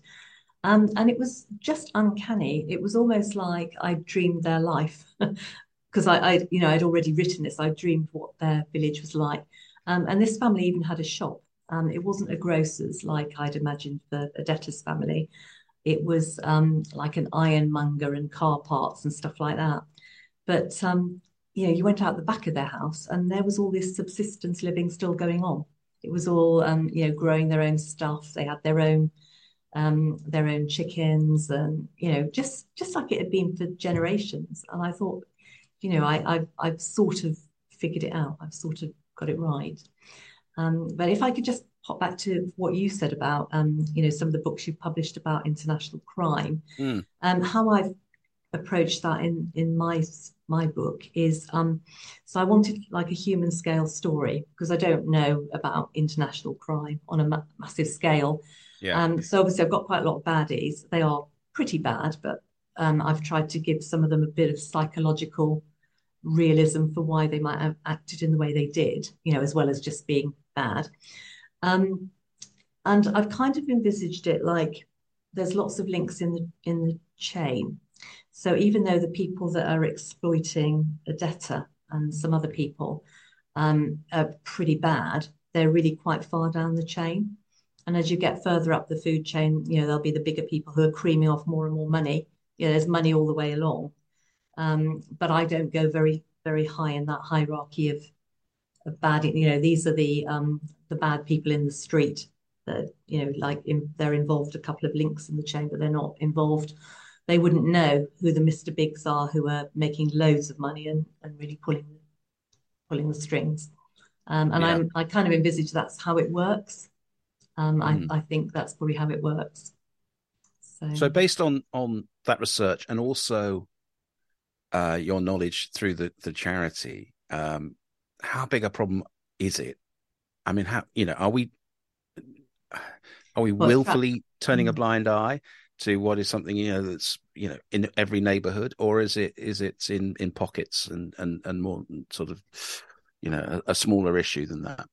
Um, and it was just uncanny. It was almost like I dreamed their life *laughs* because I, I, you know, I'd already written this. I dreamed what their village was like. Um, and this family even had a shop. Um, it wasn't a grocer's like I'd imagined for Odetta's family. It was um, like an ironmonger and car parts and stuff like that. But um, you know, you went out the back of their house and there was all this subsistence living still going on. It was all um, you know, growing their own stuff. They had their own um, their own chickens and you know, just just like it had been for generations. And I thought, you know, I I've, I've sort of figured it out. I've sort of got it right. Um, but if I could just pop back to what you said about, um, you know, some of the books you've published about international crime, Mm. um, how I've approached that in in my my book is, um, so I wanted like a human scale story because I don't know about international crime on a ma massive scale. Yeah. Um, so obviously I've got quite a lot of baddies. They are pretty bad, but um, I've tried to give some of them a bit of psychological realism for why they might have acted in the way they did, you know, as well as just being bad. Um, and I've kind of envisaged it like there's lots of links in the in the chain. So even though the people that are exploiting Odetta and some other people um, are pretty bad, they're really quite far down the chain. And as you get further up the food chain, you know, there'll be the bigger people who are creaming off more and more money. You know, there's money all the way along. Um, but I don't go very, very high in that hierarchy of of bad. You know, these are the um, the bad people in the street that you know, like in, they're involved a couple of links in the chain, but they're not involved. They wouldn't know who the Mr. Bigs are who are making loads of money and, and really pulling pulling the strings. Um, and yeah. I'm, I kind of envisage that's how it works. Um, mm. I, I think that's probably how it works. So, so based on on that research and also uh, your knowledge through the the charity, um, how big a problem is it? I mean, how you know are we are we well, willfully turning a mm. blind eye to what is something you know that's you know in every neighborhood, or is it is it in in pockets and and and more sort of you know a, a smaller issue than that?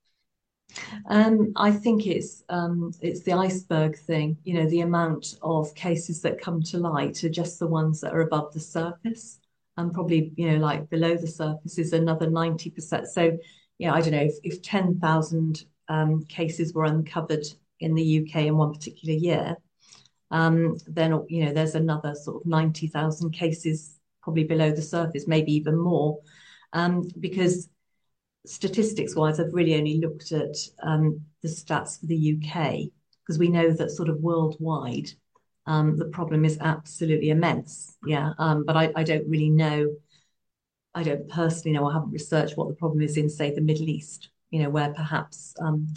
Um, I think it's um, it's the iceberg thing. You know, the amount of cases that come to light are just the ones that are above the surface, and probably you know like below the surface is another ninety percent. So, yeah, I don't know if, if ten thousand um, cases were uncovered in the UK in one particular year, um, then you know there's another sort of ninety thousand cases probably below the surface, maybe even more, um, because statistics wise, I've really only looked at um, the stats for the UK because we know that sort of worldwide um, the problem is absolutely immense. Yeah, um, but I, I, don't really know. I don't personally know. I haven't researched what the problem is in, say, the Middle East. You know, where perhaps um,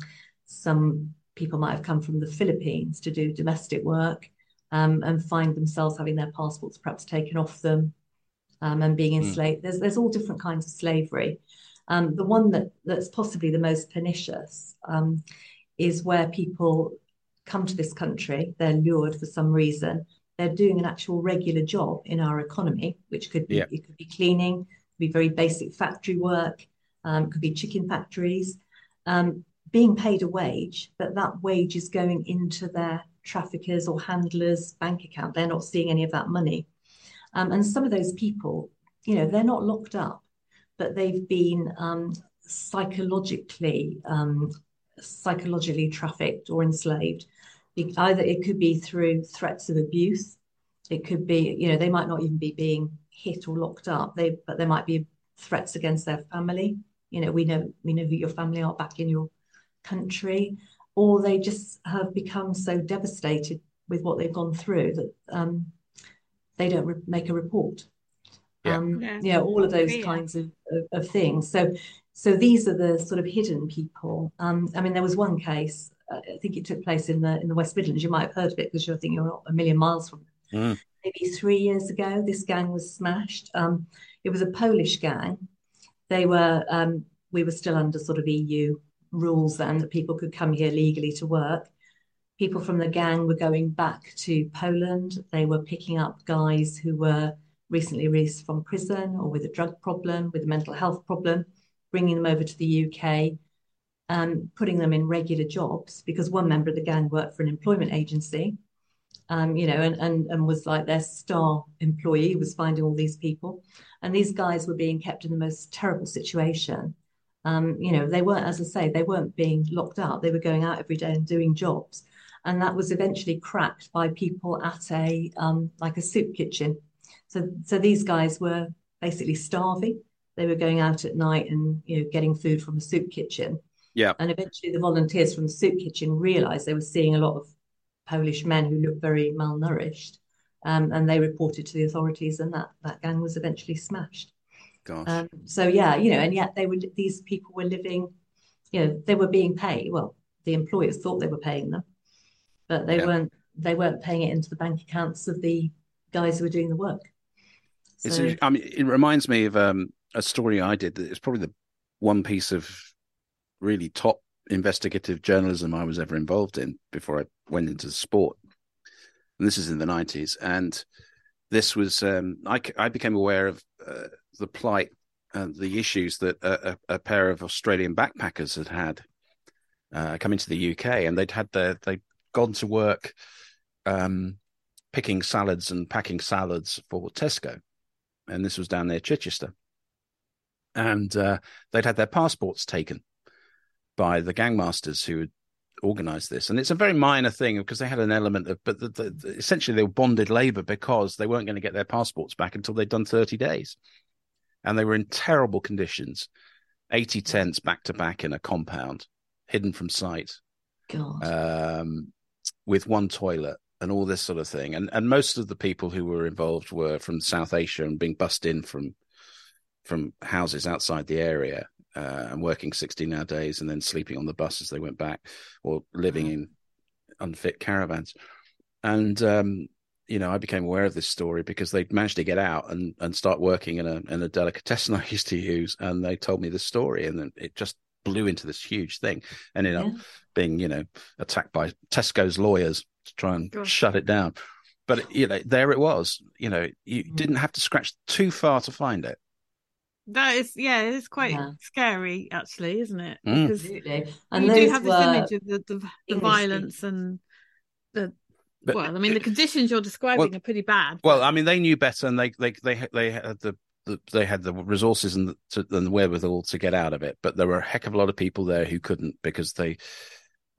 some people might have come from the Philippines to do domestic work um, and find themselves having their passports perhaps taken off them um, and being hmm. enslaved. Mm. There's there's all different kinds of slavery. Um, the one that, that's possibly the most pernicious um, is where people come to this country, they're lured for some reason, they're doing an actual regular job in our economy, which could be yeah. it could be cleaning, could be very basic factory work, um, could be chicken factories, um, being paid a wage, but that wage is going into their traffickers or handlers' bank account. They're not seeing any of that money. Um, and some of those people, you know, they're not locked up but they've been um, psychologically um, psychologically trafficked or enslaved. Either it could be through threats of abuse, it could be you know they might not even be being hit or locked up. They but there might be threats against their family. You know we know we know who your family are back in your country, or they just have become so devastated with what they've gone through that um, they don't re- make a report yeah. Um, yeah. you know all of those yeah. kinds of, of, of, things so so these are the sort of hidden people um, i mean there was one case i think it took place in the in the west midlands. You might have heard of it because you're thinking you're not a million miles from it mm. maybe three years ago this gang was smashed. Um, it was a polish gang. They were um, we were still under sort of eu rules then that people could come here legally to work. People from the gang were going back to poland. They were picking up guys who were recently released from prison or with a drug problem, with a mental health problem, bringing them over to the UK, um, putting them in regular jobs because one member of the gang worked for an employment agency, um, you know, and, and, and was like their star employee, was finding all these people. And these guys were being kept in the most terrible situation. Um, you know, they weren't, as I say, they weren't being locked up. They were going out every day and doing jobs. And that was eventually cracked by people at a um, like a soup kitchen so, so these guys were basically starving. They were going out at night and you know getting food from a soup kitchen. Yeah. And eventually, the volunteers from the soup kitchen realised they were seeing a lot of Polish men who looked very malnourished, um, and they reported to the authorities, and that that gang was eventually smashed. Gosh. Um, so yeah, you know, and yet they were these people were living, you know, they were being paid. Well, the employers thought they were paying them, but they yeah. weren't. They weren't paying it into the bank accounts of the guys who were doing the work. It's, I mean, it reminds me of um, a story I did. That it's probably the one piece of really top investigative journalism I was ever involved in before I went into sport. And this is in the nineties, and this was um, I, I became aware of uh, the plight, and the issues that a, a, pair of Australian backpackers had had uh, coming to the UK, and they'd had their they'd gone to work um, picking salads and packing salads for Tesco and this was down near Chichester. And uh, they'd had their passports taken by the gangmasters who had organized this. And it's a very minor thing because they had an element of, but the, the, the, essentially they were bonded labor because they weren't going to get their passports back until they'd done 30 days. And they were in terrible conditions. 80 tents back to back in a compound, hidden from sight, God. um, with one toilet and all this sort of thing. And and most of the people who were involved were from South Asia and being bussed in from from houses outside the area uh, and working 16 hour days and then sleeping on the bus as they went back or living in unfit caravans. And um, you know, I became aware of this story because they'd managed to get out and, and start working in a in a delicatessen *laughs* I used to use, and they told me the story, and then it just blew into this huge thing. Ended up being, you know, attacked by Tesco's lawyers to try and Gosh. shut it down. But you know, there it was. You know, you Mhm. didn't have to scratch too far to find it. That is, yeah, it's quite Yeah. scary, actually, isn't it? Mm. Absolutely. And you do have this image of the, the, the violence and the But- well, I mean, the conditions you're describing Well- are pretty bad. Well, I mean, they knew better, and they they they they had the, the they had the resources and the, to, and the wherewithal to get out of it. But there were a heck of a lot of people there who couldn't because they,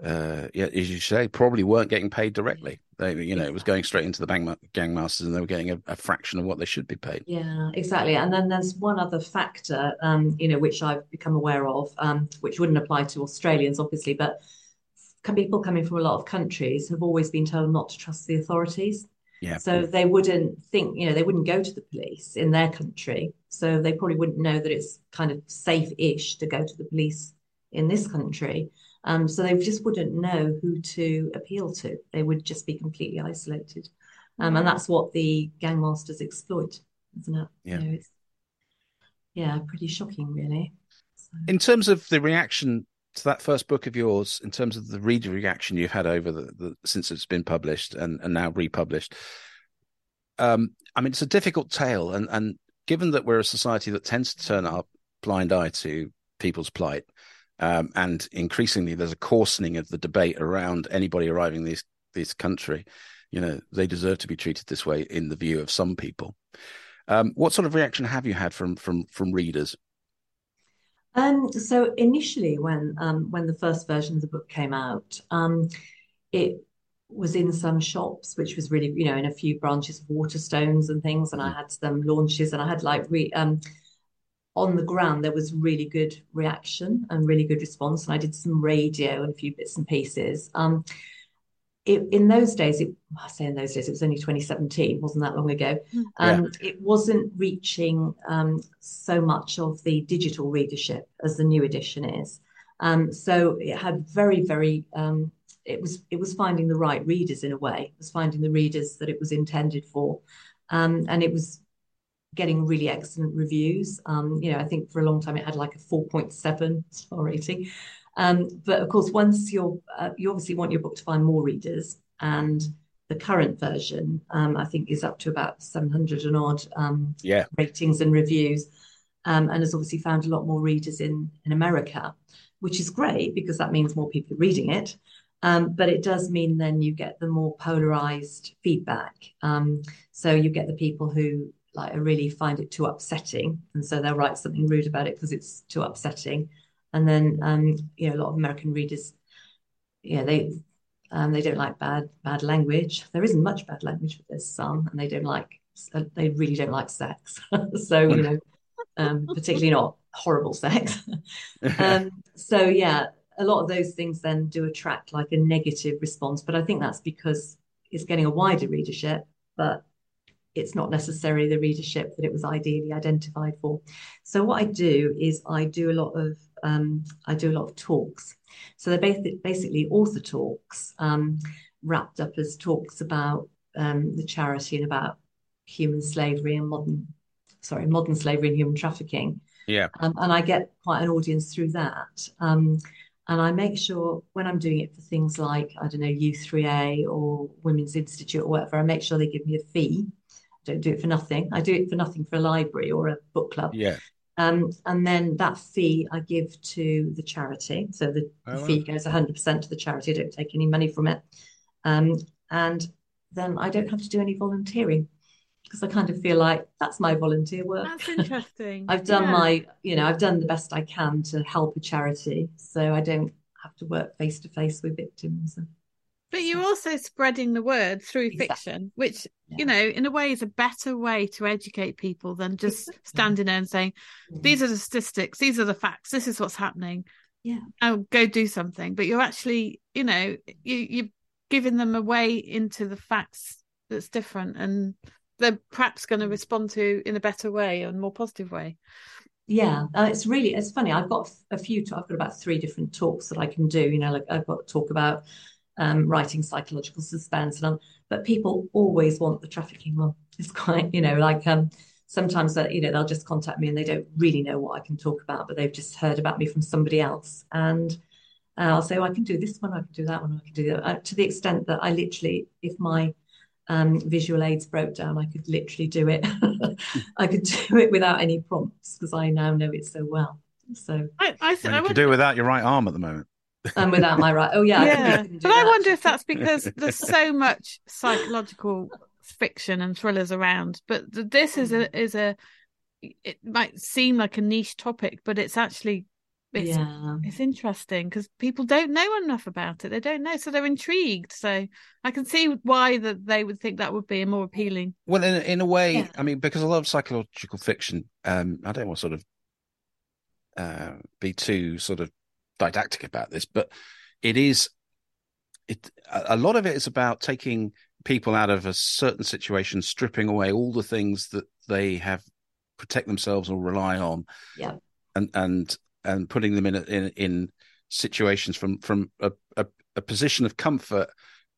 uh, yeah, as you say, probably weren't getting paid directly. They, you know, it was going straight into the bang, gang masters, and they were getting a, a fraction of what they should be paid. Yeah, exactly. And then there's one other factor, um, you know, which I've become aware of, um, which wouldn't apply to Australians, obviously, but people coming from a lot of countries have always been told not to trust the authorities. Yeah. So they wouldn't think, you know, they wouldn't go to the police in their country. So they probably wouldn't know that it's kind of safe-ish to go to the police in this country. Um, so they just wouldn't know who to appeal to. They would just be completely isolated. Um, and that's what the gangmasters exploit, isn't it? Yeah. You know, it's, yeah, pretty shocking, really. So, In terms of the reaction to that first book of yours, in terms of the reader reaction you've had over the, the since it's been published and, and now republished, um, I mean, it's a difficult tale, and and given that we're a society that tends to turn our blind eye to people's plight, um, and increasingly there's a coarsening of the debate around anybody arriving in this this country, you know, they deserve to be treated this way in the view of some people. Um, what sort of reaction have you had from from from readers? Um, so initially, when um, when the first version of the book came out, um, it was in some shops, which was really, you know, in a few branches of Waterstones and things, and I had some launches, and I had like re um, on the ground there was really good reaction and really good response, and I did some radio and a few bits and pieces. Um, it, in those days, it, I say in those days, it was only 2017, wasn't that long ago. Um, It wasn't reaching um, so much of the digital readership as the new edition is. Um, so it had very, very, um, it was it was finding the right readers in a way. It was finding the readers that it was intended for, um, and it was getting really excellent reviews. Um, you know, I think for a long time it had like a 4.7 star rating. Um, but of course, once you're, uh, you obviously want your book to find more readers, and the current version, um, I think, is up to about 700 and odd um, Yeah, ratings and reviews, um, and has obviously found a lot more readers in in America, which is great because that means more people are reading it. Um, but it does mean then you get the more polarized feedback. Um, so you get the people who like I really find it too upsetting, and so they'll write something rude about it because it's too upsetting. And then um, you know a lot of American readers, yeah, they um, they don't like bad bad language. There isn't much bad language, but there's some, and they don't like they really don't like sex. *laughs* so you know, um, particularly not horrible sex. *laughs* um, so yeah, a lot of those things then do attract like a negative response, but I think that's because it's getting a wider readership, but it's not necessarily the readership that it was ideally identified for. So what I do is I do a lot of um, I do a lot of talks. So they're basically, basically author talks um, wrapped up as talks about um, the charity and about human slavery and modern sorry modern slavery and human trafficking. yeah, Um, and I get quite an audience through that. Um, and I make sure when I'm doing it for things like, I don't know, U3A or Women's Institute or whatever, I make sure they give me a fee. I don't do it for nothing. I do it for nothing for a library or a book club. yeah. Um, and then that fee I give to the charity. So the, Oh, the wow. fee goes 100% to the charity. I don't take any money from it. Um, and then I don't have to do any volunteering because I kind of feel like that's my volunteer work. That's interesting. *laughs* I've done Yeah. my, you know, I've done the best I can to help a charity, so I don't have to work face to face with victims. But you're also spreading the word through Exactly. fiction, which, Yeah. you know, in a way is a better way to educate people than just standing there and saying, Mm. these are the statistics, these are the facts, this is what's happening. Yeah. I'll go do something. But you're actually, you know, you, you're giving them a way into the facts that's different and they're perhaps going to respond to in a better way and more positive way. Yeah, uh, it's really it's funny. I've got a few. I've got about three different talks that I can do. You know, like I've got to talk about um, writing psychological suspense, and um, but people always want the trafficking one. *laughs* It's quite, you know, like um, sometimes that you know they'll just contact me and they don't really know what I can talk about, but they've just heard about me from somebody else, and uh, I'll say, oh, I can do this one, I can do that one, I can do that. Uh, to the extent that I literally, if my um, visual aids broke down, I could literally do it. *laughs* I could do it without any prompts because I now know it so well. So, I, I, Well, I you can do it without your right arm at the moment. And without my right, oh yeah, I yeah, couldn't do but I wonder if that's because there's so much psychological fiction and thrillers around. But this is Mm. a is a it might seem like a niche topic, but it's actually it's Yeah, it's interesting because people don't know enough about it. They don't know, so they're intrigued. So I can see why that they would think that would be more appealing. Well, in in a way, Yeah. I mean, because a lot of psychological fiction, um, I don't want to sort of uh, be too sort of didactic about this, but it is it a lot of it is about taking people out of a certain situation, stripping away all the things that they have protect themselves or rely on, yeah, and and and putting them in a, in in situations from from a, a a position of comfort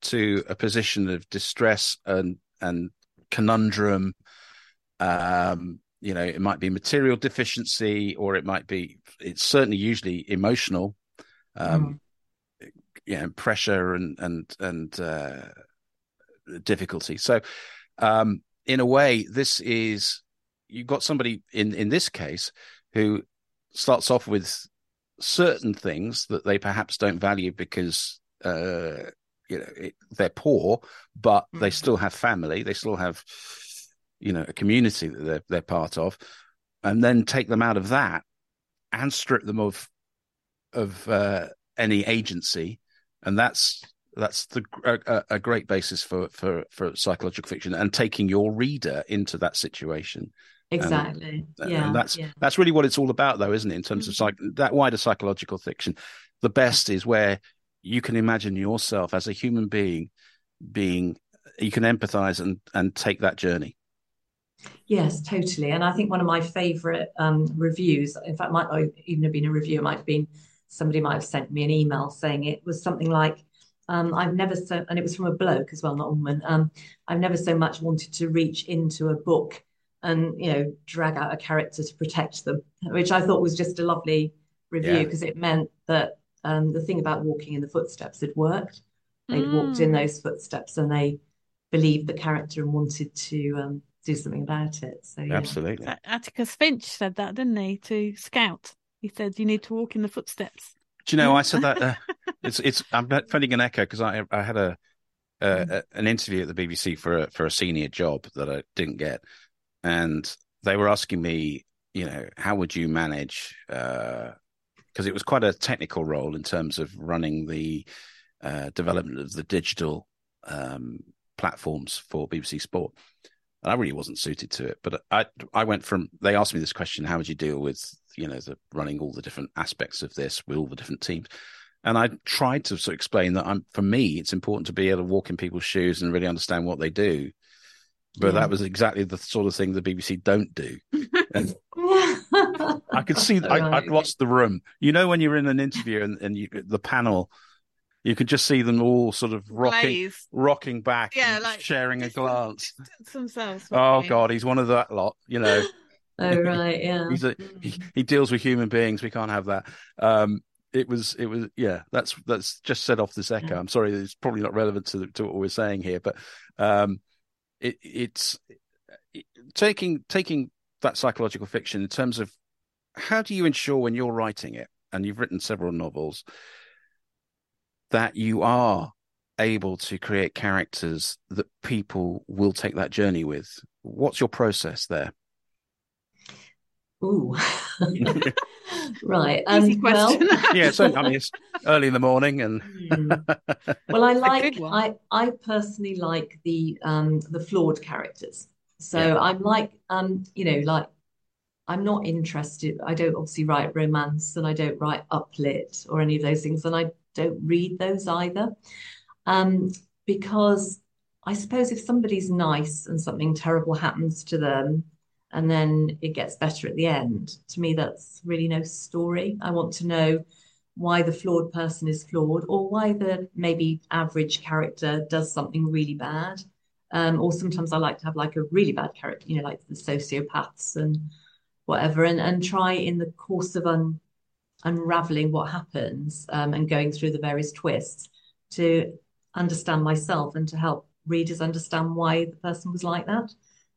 to a position of distress and and conundrum um you know it might be material deficiency or it might be it's certainly usually emotional um you know pressure and and and uh difficulty so um in a way this is you've got somebody in in this case who starts off with certain things that they perhaps don't value because uh you know it, they're poor but they Mm. still have family they still have you know a community that they're they're part of and then take them out of that and strip them of of uh any agency. And that's that's the a, a great basis for for for psychological fiction and taking your reader into that situation. Exactly. and Yeah, that's yeah, that's really what it's all about though isn't it in terms of psych that wider psychological fiction. The best is where you can imagine yourself as a human being being you can empathize and and take that journey yes, totally. And I think one of my favorite um, reviews, in fact, might not even have been a review, it might have been somebody might have sent me an email saying it was something like, um, I've never so, and it was from a bloke as well, not a woman. Um, I've never so much wanted to reach into a book and you know drag out a character to protect them, which I thought was just a lovely review Yeah. because it meant that um, the thing about walking in the footsteps had worked. They'd walked in Mm. those footsteps and they believed the character and wanted to um, do something about it. So yeah, absolutely Atticus Finch said that, didn't he, to Scout? He said you need to walk in the footsteps. do you know i said that *laughs* uh, it's it's i'm finding an echo because i i had a, a, a an interview at the bbc for a for a senior job that i didn't get and they were asking me you know how would you manage uh because it was quite a technical role in terms of running the uh, development of the digital um, platforms for BBC Sport. And I really wasn't suited to it, but I I went from they asked me this question: How would you deal with you know the running all the different aspects of this with all the different teams? And I tried to sort of explain that I'm for me it's important to be able to walk in people's shoes and really understand what they do. But Yeah. that was exactly the sort of thing the BBC don't do. And *laughs* I could see I, Right, I'd lost the room. You know, when you're in an interview and, and you, the panel, you could just see them all sort of rocking, Glaze. rocking back, Yeah, and like sharing a glance. themselves. Oh maybe. God, he's one of that lot. You know, *laughs* Oh right, yeah. he's a he, he deals with human beings. We can't have that. Um, it was it was yeah. That's that's just set off this echo. Yeah. I'm sorry, it's probably not relevant to to what we're saying here, but um, it it's it, taking taking that psychological fiction in terms of how do you ensure when you're writing it and you've written several novels that you are able to create characters that people will take that journey with what's your process there Ooh. *laughs* Right. Um, Easy question. Well, *laughs* yeah, so I mean it's early in the morning, and Hmm. *laughs* well, I like. I I personally like the um the flawed characters. So Yeah. I'm like um you know like I'm not interested. I don't obviously write romance and I don't write uplit or any of those things, and I don't read those either. Um, because I suppose if somebody's nice and something terrible happens to them, and then it gets better at the end, to me, that's really no story. I want to know why the flawed person is flawed, or why the maybe average character does something really bad. Um, or sometimes I like to have like a really bad character, you know, like the sociopaths and whatever, and, and try in the course of un, unraveling what happens um, and going through the various twists to understand myself and to help readers understand why the person was like that.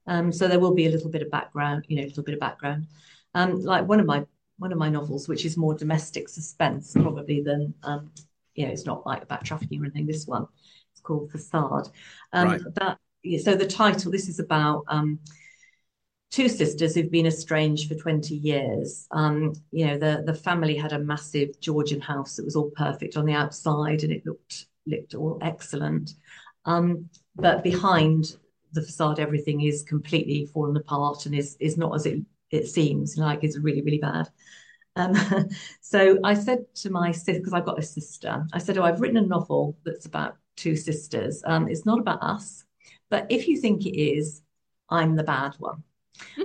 Um, so there will be a little bit of background, you know, a little bit of background. Um, like one of my one of my novels, which is more domestic suspense probably than um, you know, it's not like about trafficking or anything. This one, it's called Facade. Um, Right. That so the title. This is about um, two sisters who've been estranged for 20 years. Um, you know, the the family had a massive Georgian house that was all perfect on the outside and it looked looked all excellent. Um, but behind the facade, everything is completely fallen apart and is is not as it it seems. Like it's really really bad. Um, *laughs* so I said to my sister, because I've got a sister, I said, "Oh, I've written a novel that's about two sisters. Um, it's not about us, but if you think it is, I'm the bad one."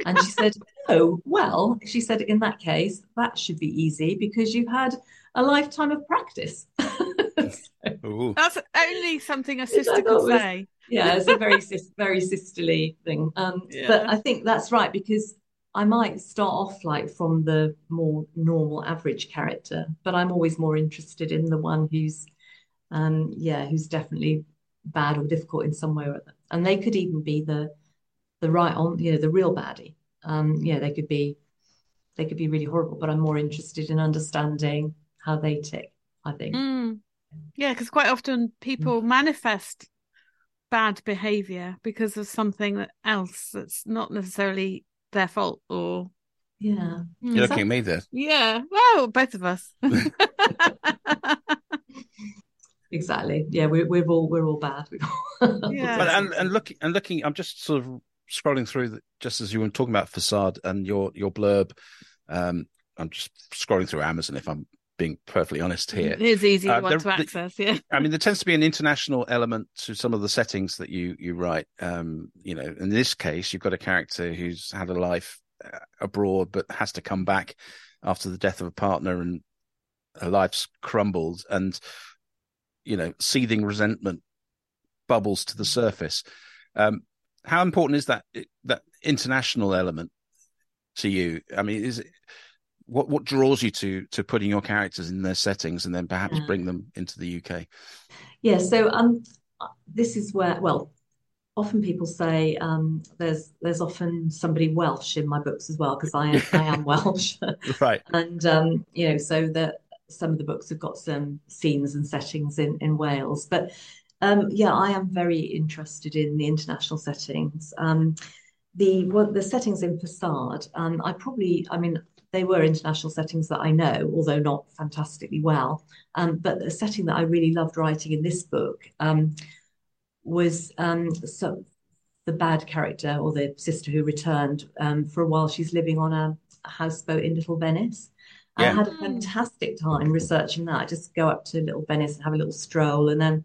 And she said, Oh, well, she said, in that case, that should be easy because you've had a lifetime of practice. *laughs* Ooh. That's only something a sister could was- say. yeah, it's a very *laughs* very sisterly thing. Um, Yeah. but I think that's right because I might start off like from the more normal average character, but I'm always more interested in the one who's um yeah, who's definitely bad or difficult in some way or other. And they could even be the the right on, you know, the real baddie. Um, you know, they could be they could be really horrible, but I'm more interested in understanding how they tick, I think. Mm. Yeah, because quite often people manifest bad behavior because of something else that's not necessarily their fault or Yeah. Mm. You're looking at me there. yeah well both of us *laughs* Exactly. Yeah, we're we're all we're all bad. Yeah. But and, and looking and looking, I'm just sort of scrolling through the, just as you were talking about facade and your your blurb. Um, I'm just scrolling through Amazon if I'm being perfectly honest here. it is easy Uh, one the- to access yeah I mean, there tends to be an international element to some of the settings that you you write. Um, you know, in this case, you've got a character who's had a life uh, abroad, but has to come back after the death of a partner, and her life's crumbled, and you know, seething resentment bubbles to the surface. Um, how important is that that international element to you? I mean, is it what what draws you to to putting your characters in their settings and then perhaps Yeah. bring them into the UK? Yeah, so um, this is where, well, often people say um, there's there's often somebody Welsh in my books as well because I am I am *laughs* Welsh, Right. and um, you know, so that some of the books have got some scenes and settings in in Wales, but um, yeah, I am very interested in the international settings. Um, the what the settings in Facade, um, I probably, I mean, they were international settings that I know, although not fantastically well. Um, but the setting that I really loved writing in this book um, was um, so the bad character or the sister who returned um, for a while. She's living on a, a houseboat in Little Venice. And I had a Mm. fantastic time researching that. I just go up to Little Venice and have a little stroll, and then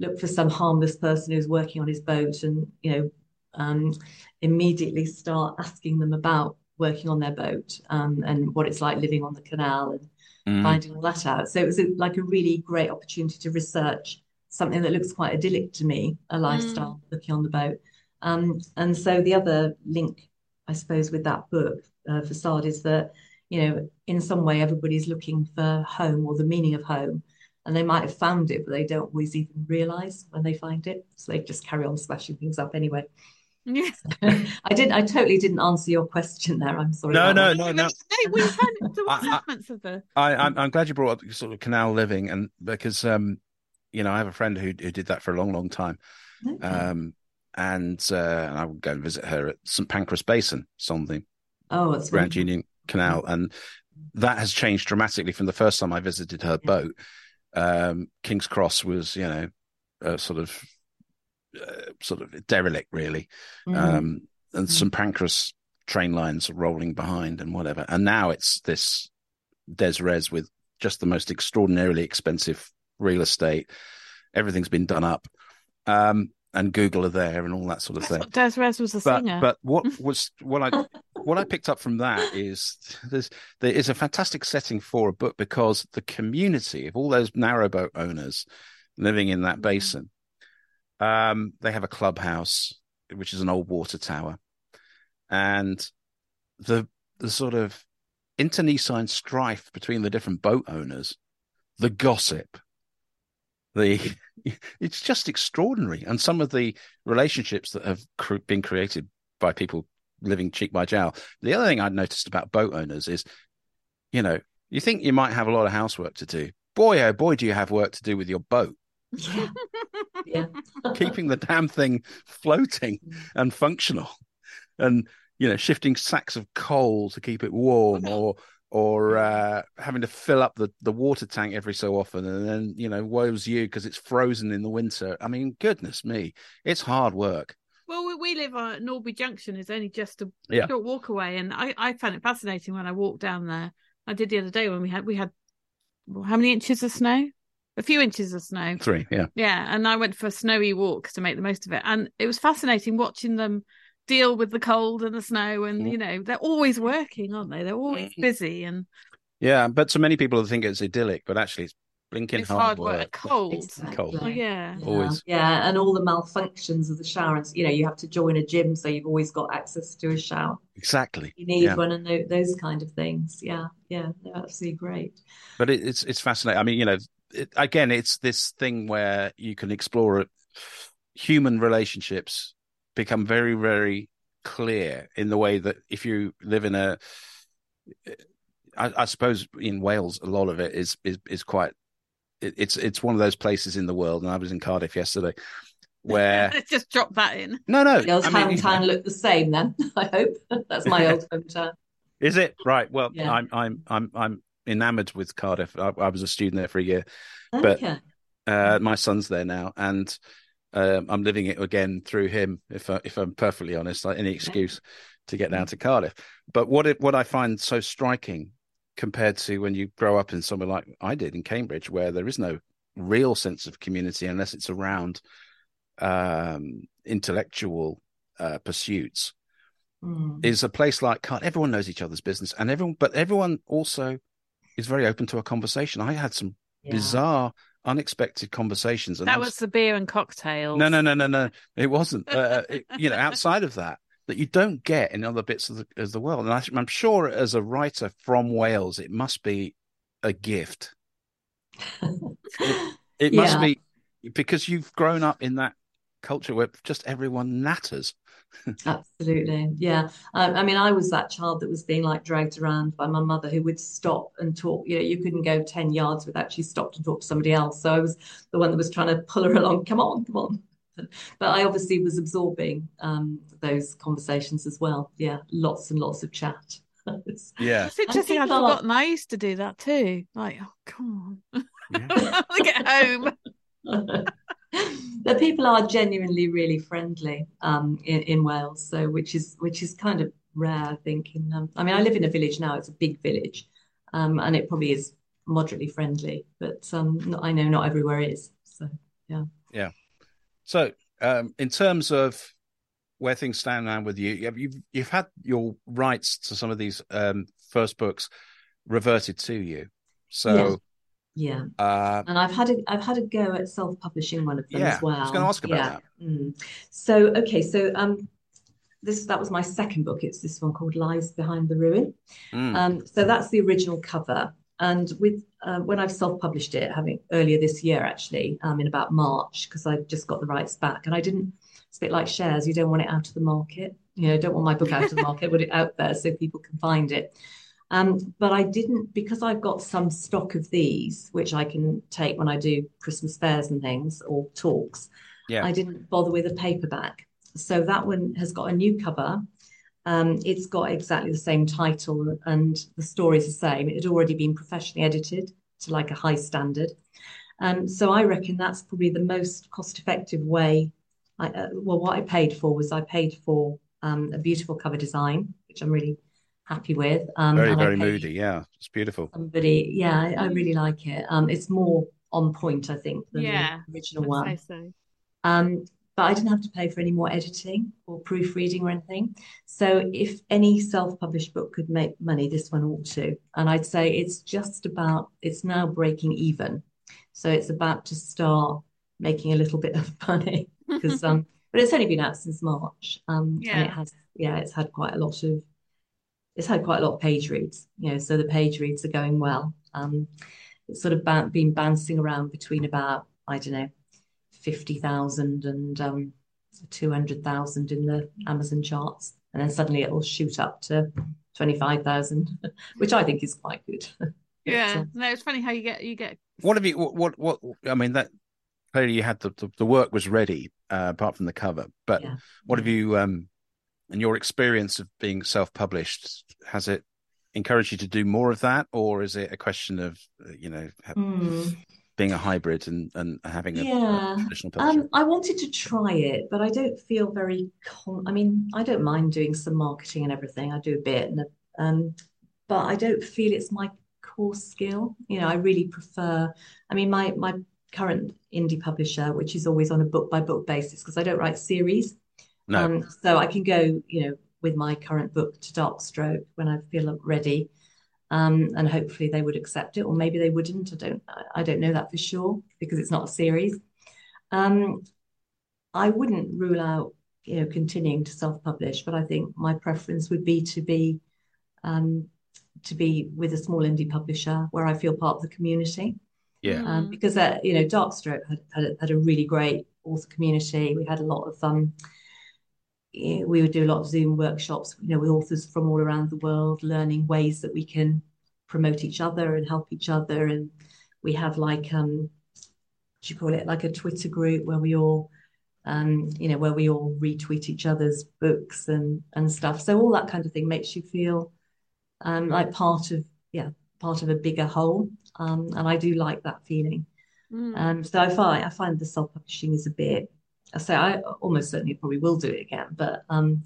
look for some harmless person who's working on his boat, and you know, um, immediately start asking them about working on their boat um, and what it's like living on the canal and Mm. finding all that out. So it was a, like a really great opportunity to research something that looks quite idyllic to me, a lifestyle looking on the boat. Um, and so the other link, I suppose, with that book, uh, Facade, is that, you know, in some way everybody's looking for home or the meaning of home. And they might have found it, but they don't always even realize when they find it. So they just carry on smashing things up anyway. yeah *laughs* I didn't, I totally didn't answer your question there. I'm sorry. No, about no, no, no. hey we've had the I- I- elements of the I, I'm, I'm glad you brought up sort of canal living, and because um, you know, I have a friend who who did that for a long, long time, Okay. um, and uh, and I would go and visit her at St Pancras Basin, something Oh, it's Grand wonderful. Union Canal, and that has changed dramatically from the first time I visited her Yeah. boat. Um, King's Cross was, you know, a sort of uh, sort of derelict, really, Mm. um, and Mm. St Pancras train lines rolling behind and whatever. And now it's this des res with just the most extraordinarily expensive real estate. Everything's been done up, um, and Google are there and all that sort of thing. Des Res was a but singer. but what *laughs* was what I what I picked up from that is there's there is a fantastic setting for a book because the community of all those narrowboat owners living in that basin, um, they have a clubhouse which is an old water tower, and the the sort of internecine strife between the different boat owners, the gossip, the *laughs* it's just extraordinary, and some of the relationships that have cr- been created by people living cheek by jowl. The other thing I'd noticed about boat owners is, you know, you think you might have a lot of housework to do. Boy, oh boy, do you have work to do with your boat, Yeah. *laughs* yeah. *laughs* keeping the damn thing floating mm. and functional, and you know, shifting sacks of coal to keep it warm, or or uh, having to fill up the, the water tank every so often, and then you know, woe's you because it's frozen in the winter. I mean, goodness me, it's hard work. Well, we, we live on Norby Junction. is only just a Yeah. short walk away, and I, I found it fascinating when I walked down there. I did the other day when we had we had well, how many inches of snow? A few inches of snow. Three, yeah. Yeah, and I went for a snowy walk to make the most of it, and it was fascinating watching them deal with the cold and the snow. And Mm. you know, they're always working, aren't they? They're always busy, and Yeah, but so many people think it's idyllic, but actually it's blinking it's hard, hard work. work, cold. Exactly. Cold. Oh, yeah. Yeah, Always. Yeah, and all the malfunctions of the shower. And, you know, you have to join a gym, so you've always got access to a shower. Exactly. You need Yeah. one and tho- those kind of things. Yeah, yeah, they're absolutely great. But it, it's it's fascinating. I mean, you know, it, again, it's this thing where you can explore. Human relationships become very, very clear in the way that if you live in a, I, I suppose in Wales, a lot of it is is is quite. It, it's it's one of those places in the world, and I was in Cardiff yesterday, where *laughs* Let's just drop that in. no, no, Your I mean, hometown look the same then, *laughs* I hope. *laughs* That's my old hometown. Is it right? Well, Yeah. I'm I'm I'm I'm enamored with Cardiff. I, I was a student there for a year. But- Uh, my son's there now, and um, I'm living it again through him. If I, if I'm perfectly honest, like any excuse to get down to Cardiff. But what it, what I find so striking compared to when you grow up in somewhere like I did in Cambridge, where there is no real sense of community unless it's around um, intellectual uh, pursuits, Mm. is a place like Cardiff. Everyone knows each other's business, and everyone, but everyone also is very open to a conversation. I had some Yeah. bizarre, unexpected conversations, and That was the beer and cocktails. no, no, no, no, no. It wasn't. Uh, it, you know, outside of that, that you don't get in other bits of the, of the world. And I, I'm sure, as a writer from Wales, it must be a gift. *laughs* It must Yeah. be because you've grown up in that culture where just everyone natters. Absolutely. Yeah. I, I mean, I was that child that was being like dragged around by my mother who would stop and talk. You know, you couldn't go 10 yards without she stopped and talked to somebody else. So I was the one that was trying to pull her along. Come on, come on. *laughs* But I obviously was absorbing um, those conversations as well. Yeah. Lots and lots of chat. *laughs* Yeah. It's interesting. I'd people forgotten I used to do that too. Like, oh, come on. Yeah. I want get home. *laughs* the people are genuinely really friendly um, in, in Wales, so which is which is kind of rare, I think. In um, I mean, I live in a village now; it's a big village, um, and it probably is moderately friendly, but um, not- I know not everywhere is. So yeah, yeah. So, um, in terms of where things stand now with you, you've you've, you've had your rights to some of these um, first books reverted to you. So, yeah, uh, and I've had a I've had a go at self-publishing one of them Yeah, as well. I was gonna ask about yeah. that. Mm. So okay, so um, this that was my second book. It's this one called Lies Behind the Ruin. mm, Um, so that's the original cover. And with uh, when I've self-published it, having earlier this year actually, um, in about March, because I just got the rights back, and I didn't. It's a bit like shares; you don't want it out of the market. You know, don't want my book out of the *laughs* market. Want it out there so people can find it. Um, but I didn't because I've got some stock of these, which I can take when I do Christmas fairs and things or talks. Yeah. I didn't bother with a paperback. So that one has got a new cover Um, it's got exactly the same title and the story's the same. It had already been professionally edited to like a high standard. Um, so I reckon that's probably the most cost-effective way. I, uh, well, what I paid for was I paid for um, a beautiful cover design, which I'm really happy with. Um, very, very moody. Yeah, it's beautiful. Somebody, yeah, I, I really like it. Um, it's more on point, I think, than yeah, the original I'd one. say so. Um, but I didn't have to pay for any more editing or proofreading or anything. So if any self-published book could make money, this one ought to. And I'd say it's just about, it's now breaking even. So it's about to start making a little bit of *laughs* money because, *laughs* um, but it's only been out since March. Um, and Yeah. it has, yeah, it's had quite a lot of, it's had quite a lot of page reads, you know, so the page reads are going well. Um, it's sort of ba- been bouncing around between about, I don't know, 50,000 and um, 200,000 in the Amazon charts. And then suddenly it'll shoot up to 25,000, *laughs* which I think is quite good. *laughs* Yeah, So- no, it's funny how you get you get. What have you? What? What? what I mean, that clearly you had the the, the work was ready, uh, apart from the cover. But Yeah. what have you? Um, in your experience of being self-published, has it encouraged you to do more of that, or is it a question of uh, you know Hmm. being a hybrid and and having a, a Yeah. traditional publisher? Um, I wanted to try it, but I don't feel very con I mean, I don't mind doing some marketing and everything. I do a bit, and um, but I don't feel it's my core skill. You know, I really prefer. I mean, my my current indie publisher, which is always on a book by book basis, because I don't write series. No, Um, so I can go, you know, with my current book to Darkstroke when I feel ready. Um, and hopefully they would accept it, or maybe they wouldn't. I don't, I don't know that for sure because it's not a series. Um, I wouldn't rule out, you know, continuing to self-publish, but I think my preference would be to be, um, to be with a small indie publisher where I feel part of the community yeah, um, because uh, you know Darkstroke had had a, had a really great author community. We had a lot of um, we would do a lot of Zoom workshops, you know, with authors from all around the world, learning ways that we can promote each other and help each other. And we have like um, what do you call it, like a Twitter group where we all um, you know, where we all retweet each other's books and and stuff. So all that kind of thing makes you feel um, like part of yeah, part of a bigger whole. Um, and I do like that feeling. Mm. Um, so I find I find the self-publishing is a bit. I say I almost certainly probably will do it again, but um,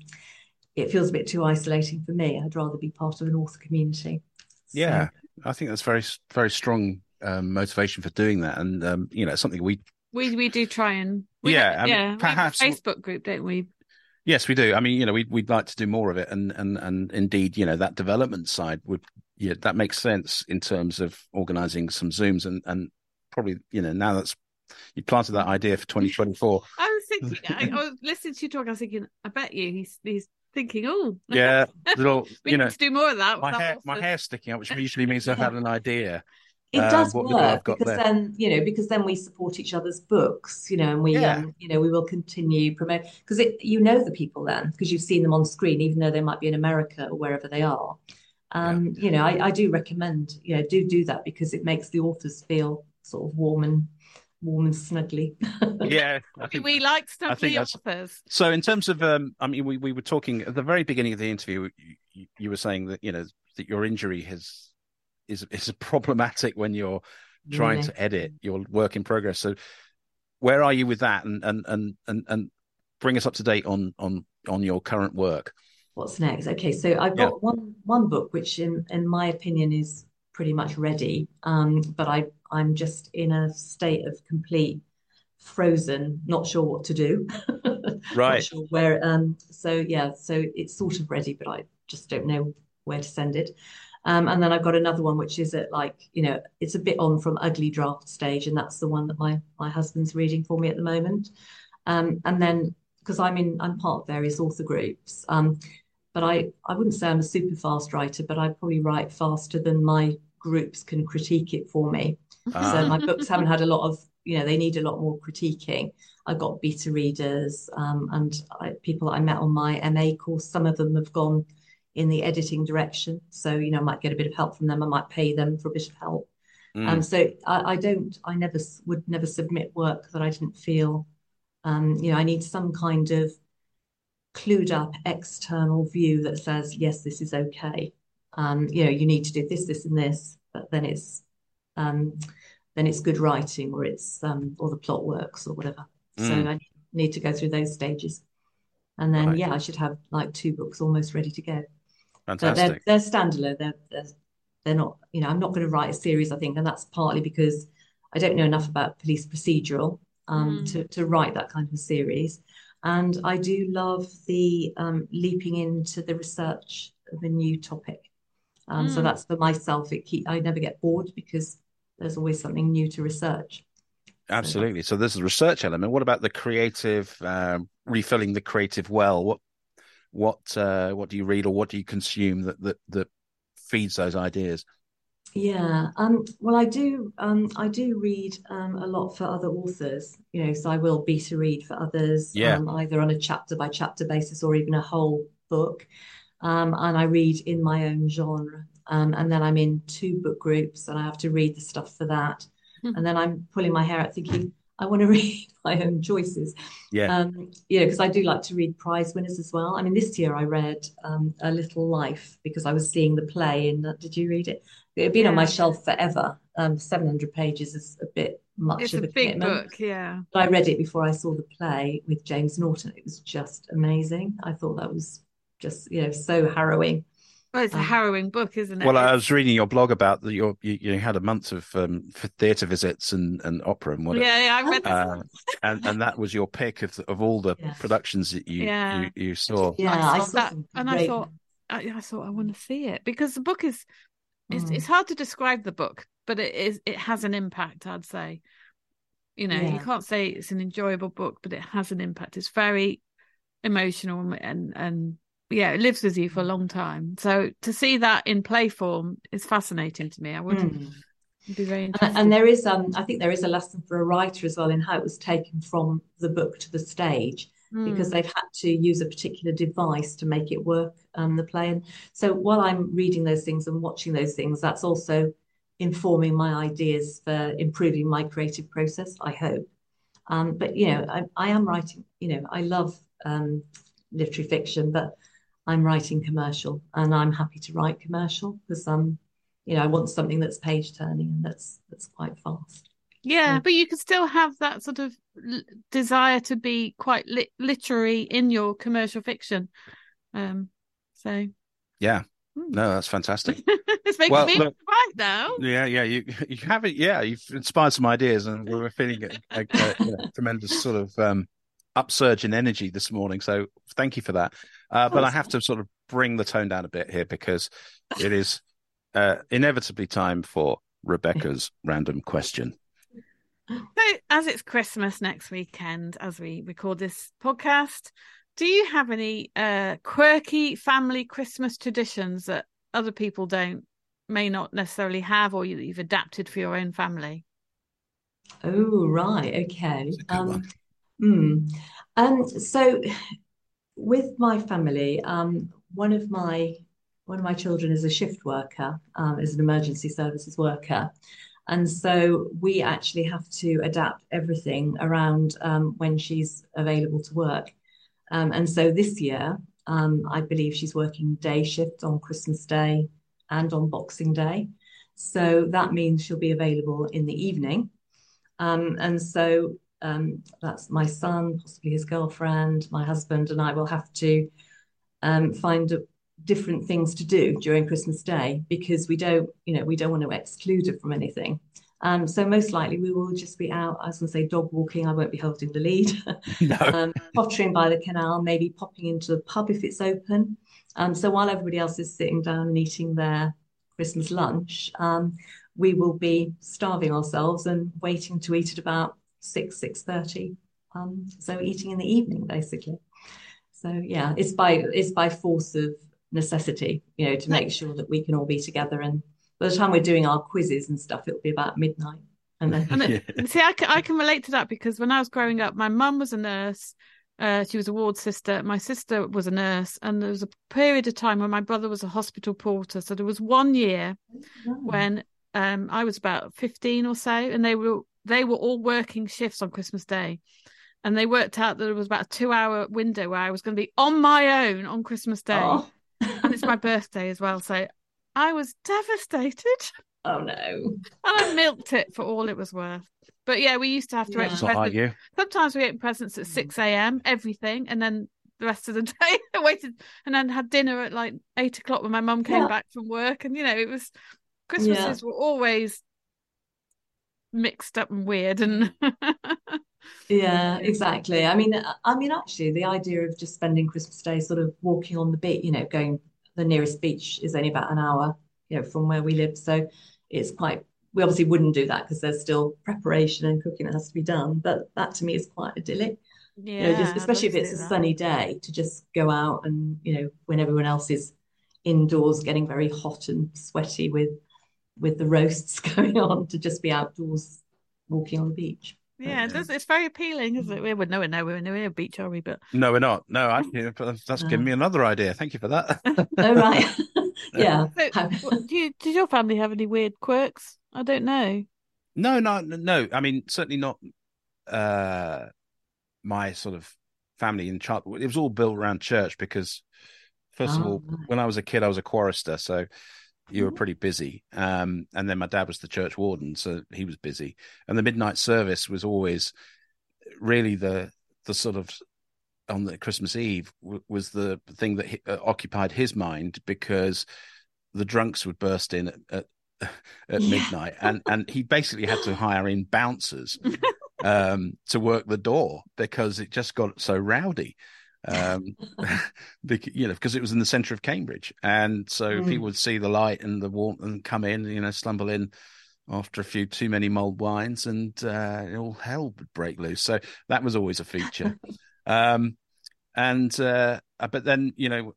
it feels a bit too isolating for me. I'd rather be part of an author community. So, yeah. I think that's very very strong um, motivation for doing that, and um, you know something we We we do try and we Yeah, have- I mean, yeah. we have a perhaps- Facebook group, don't we? Yes, we do. I mean, you know, we'd we'd like to do more of it, and and and indeed, you know, that development side would, yeah, that makes sense in terms of organising some zooms, and and probably, you know, now that's you planted that idea for 2024. *laughs* I was thinking. I, I was listening to you talk. I was thinking. I bet you he's he's thinking. Oh, Yeah, *laughs* little, we you need know, to do more of that. my That hair was my the- hair's sticking up, which usually means I've had an *laughs* idea. It uh, does what work got because left. then, you know, because then we support each other's books, you know, and we, Yeah. um, you know, we will continue promote because it, you know, the people then because you've seen them on screen, even though they might be in America or wherever they are. Um, you know, I, I do recommend, you know, do do that because it makes the authors feel sort of warm and warm and snuggly. *laughs* Yeah, We, think we like I think snuggly that's- authors. So, in terms of, um, I mean, we, we were talking at the very beginning of the interview. You, you- you were saying that you know that your injury has is is *laughs* problematic when you're trying Really. to edit your work in progress. So, where are you with that? And and and and and bring us up to date on on on your current work. What's next? Okay, so I've got one one book which, in in my opinion, is pretty much ready. Um, but I I'm just in a state of complete frozen, not sure what to do. *laughs* Right. Not sure where. Um. So yeah, so it's sort of ready, but I just don't know where to send it. Um, and then I've got another one which is at like you know it's a bit on from ugly draft stage, and that's the one that my my husband's reading for me at the moment. Um, and then because I'm in I'm part of various author groups. Um, but I, I wouldn't say I'm a super fast writer, but I probably write faster than my groups can critique it for me. So Ah. my books haven't had a lot of, you know, they need a lot more critiquing. I've got beta readers um, and I, people that I met on my MA course. Some of them have gone in the editing direction. So, you know, I might get a bit of help from them. I might pay them for a bit of help. Mm. Um, so I, I don't, I never would never submit work that I didn't feel, um, you know, I need some kind of clued up external view that says yes, this is okay. Um, you know, you need to do this, this, and this, but then it's um, then it's good writing, or it's um, or the plot works, or whatever. Mm. So I need to go through those stages, and then right. yeah, I should have like two books almost ready to go. Fantastic. But they're, they're standalone. They're, they're they're not. You know, I'm not going to write a series. I think, and that's partly because I don't know enough about police procedural um, mm. to to write that kind of series. And I do love the um, leaping into the research of a new topic. Um, mm. So that's for myself. It keep, I never get bored because there's always something new to research. Absolutely. So, so there's the research element. What about the creative, um, refilling the creative well? What what uh, what do you read or what do you consume that that that feeds those ideas? Yeah, um, well, I do. Um, I do read um, a lot for other authors. You know, so I will beta read for others. Yeah. Um, either on a chapter by chapter basis or even a whole book. Um, and I read in my own genre. Um, and then I'm in two book groups, and I have to read the stuff for that. Mm-hmm. And then I'm pulling my hair out, thinking, I want to *laughs* read my own choices. Yeah. Um, you know, because I do like to read prize winners as well. I mean, this year I read um, A Little Life because I was seeing the play. And did you read it? It had been yeah. on my shelf forever. Um, 700 pages is a bit much it's of a, a big commitment. book, yeah. But I read it before I saw the play with James Norton. It was just amazing. I thought that was just, you know, so harrowing. Well, it's a um, harrowing book, isn't it? Well, I was reading your blog about that. You, you had a month of um, theatre visits and, and opera and whatever. Yeah, yeah I read uh, and and that was your pick of of all the yes. productions that you, yeah. you, you saw. Yeah, I, I saw that, and I thought I, I, thought I want to see it because the book is it's, mm. it's hard to describe the book, but it is it has an impact. I'd say, you know, yeah. you can't say it's an enjoyable book, but it has an impact. It's very emotional and and yeah, it lives with you for a long time. So to see that in play form is fascinating to me. I would mm. be very interested. And, and, there is, um, I think there is a lesson for a writer as well in how it was taken from the book to the stage. Mm. Because they've had to use a particular device to make it work, um, the play. And so while I'm reading those things and watching those things, that's also informing my ideas for improving my creative process, I hope. Um, but you know, I, I, am writing. You know, I love um, literary fiction, but I'm writing commercial and I'm happy to write commercial because um you know I want something that's page turning and that's that's quite fast. Yeah, but you can still have that sort of l- desire to be quite li- literary in your commercial fiction. Um so yeah. Hmm. No, that's fantastic. *laughs* it's making well, me look, right now. Yeah, yeah, you *laughs* you have it. Yeah, you've inspired some ideas, and we're feeling a, a, a, a tremendous sort of um, upsurge in energy this morning. So thank you for that. Uh, but I have to sort of bring the tone down a bit here because it is uh, inevitably time for Rebecca's *laughs* random question. So, as it's Christmas next weekend, as we record this podcast, do you have any uh, quirky family Christmas traditions that other people don't, may not necessarily have, or you, you've adapted for your own family? Oh, right. Okay. Um, hmm. Um, so with my family, um, one of my one of my children is a shift worker, um, is an emergency services worker, and so we actually have to adapt everything around um, when she's available to work. Um, and so this year, um, I believe she's working day shift on Christmas Day and on Boxing Day. So that means she'll be available in the evening. Um, and so um, that's my son, possibly his girlfriend, my husband, and I will have to um, find different things to do during Christmas Day because we don't, you know, we don't want to exclude it from anything. Um, so most likely we will just be out, I was going to say dog walking. I won't be holding the lead. *laughs* no. *laughs* um, pottering by the canal, maybe popping into the pub if it's open. Um, so while everybody else is sitting down and eating their Christmas lunch, um, we will be starving ourselves and waiting to eat at about six six thirty. Um, so eating in the evening basically. So yeah, it's by it's by force of necessity, you know, to make sure that we can all be together. And by the time we're doing our quizzes and stuff, it'll be about midnight. And then *laughs* and see, I can, I can relate to that because when I was growing up, my mum was a nurse. Uh, she was a ward sister. My sister was a nurse, and there was a period of time when my brother was a hospital porter. So there was one year oh. when um, I was about fifteen or so, and they were they were all working shifts on Christmas Day. and they worked out that it was about a two-hour window where I was going to be on my own on Christmas Day, Oh. and it's my birthday as well. So I was devastated, oh no. and I milked it for all it was worth. But yeah, we used to have to Yeah. open It's presents. you. Sometimes we opened presents at six a.m. Everything, and then the rest of the *laughs* day I waited, and then had dinner at like eight o'clock when my mum came Yeah. back from work, and you know it was Christmases were always mixed up and weird, and *laughs* Yeah, exactly. I mean, I mean, actually, the idea of just spending Christmas Day sort of walking on the beach, you know, going the nearest beach is only about an hour, you know, from where we live. So it's quite, we obviously wouldn't do that because there's still preparation and cooking that has to be done. But that to me is quite idyllic. You know, just especially if it's a that. sunny day to just go out and, you know, when everyone else is indoors getting very hot and sweaty with with the roasts *laughs* going on, to just be outdoors walking on the beach. Yeah, it does, it's very appealing, isn't it? We would nowhere, it now. We're near a beach, are we? But No, we're not. No, actually, that's given me another idea. Thank you for that. *laughs* Oh, right. *laughs* Yeah. So, do you, did your family have any weird quirks? I don't know. No, no, no. I mean, certainly not. Uh, my sort of family in child. It was all built around church because, first of Oh, all, right. when I was a kid, I was a chorister, so you were Mhm. pretty busy. Um, and then my dad was the church warden, so he was busy. And the midnight service was always really the the sort of on the Christmas Eve w- was the thing that hi- uh, occupied his mind because the drunks would burst in at, at, *laughs* at Yeah. midnight, and and he basically had to hire in bouncers *laughs* um, to work the door because it just got so rowdy. Um, *laughs* *laughs* bec- you know, because it was in the centre of Cambridge, and so Mm. people would see the light and the warmth and come in, you know, stumble in after a few too many mulled wines, and uh, all hell would break loose. So that was always a feature. *laughs* um, and uh, but then you know,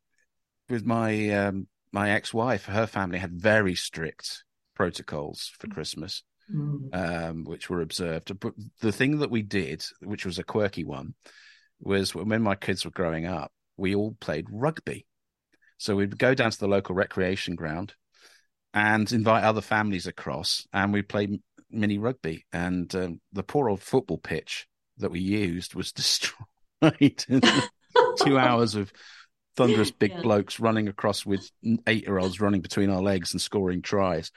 with my um, my ex-wife, her family had very strict protocols for Christmas Mm. um, which were observed. But the thing that we did, which was a quirky one, was when my kids were growing up, we all played rugby. So we'd go down to the local recreation ground and invite other families across, and we played mini rugby. And um, the poor old football pitch that we used was *laughs* destroyed. *laughs* Two hours of thunderous big Yeah. blokes running across with eight year olds running between our legs and scoring tries.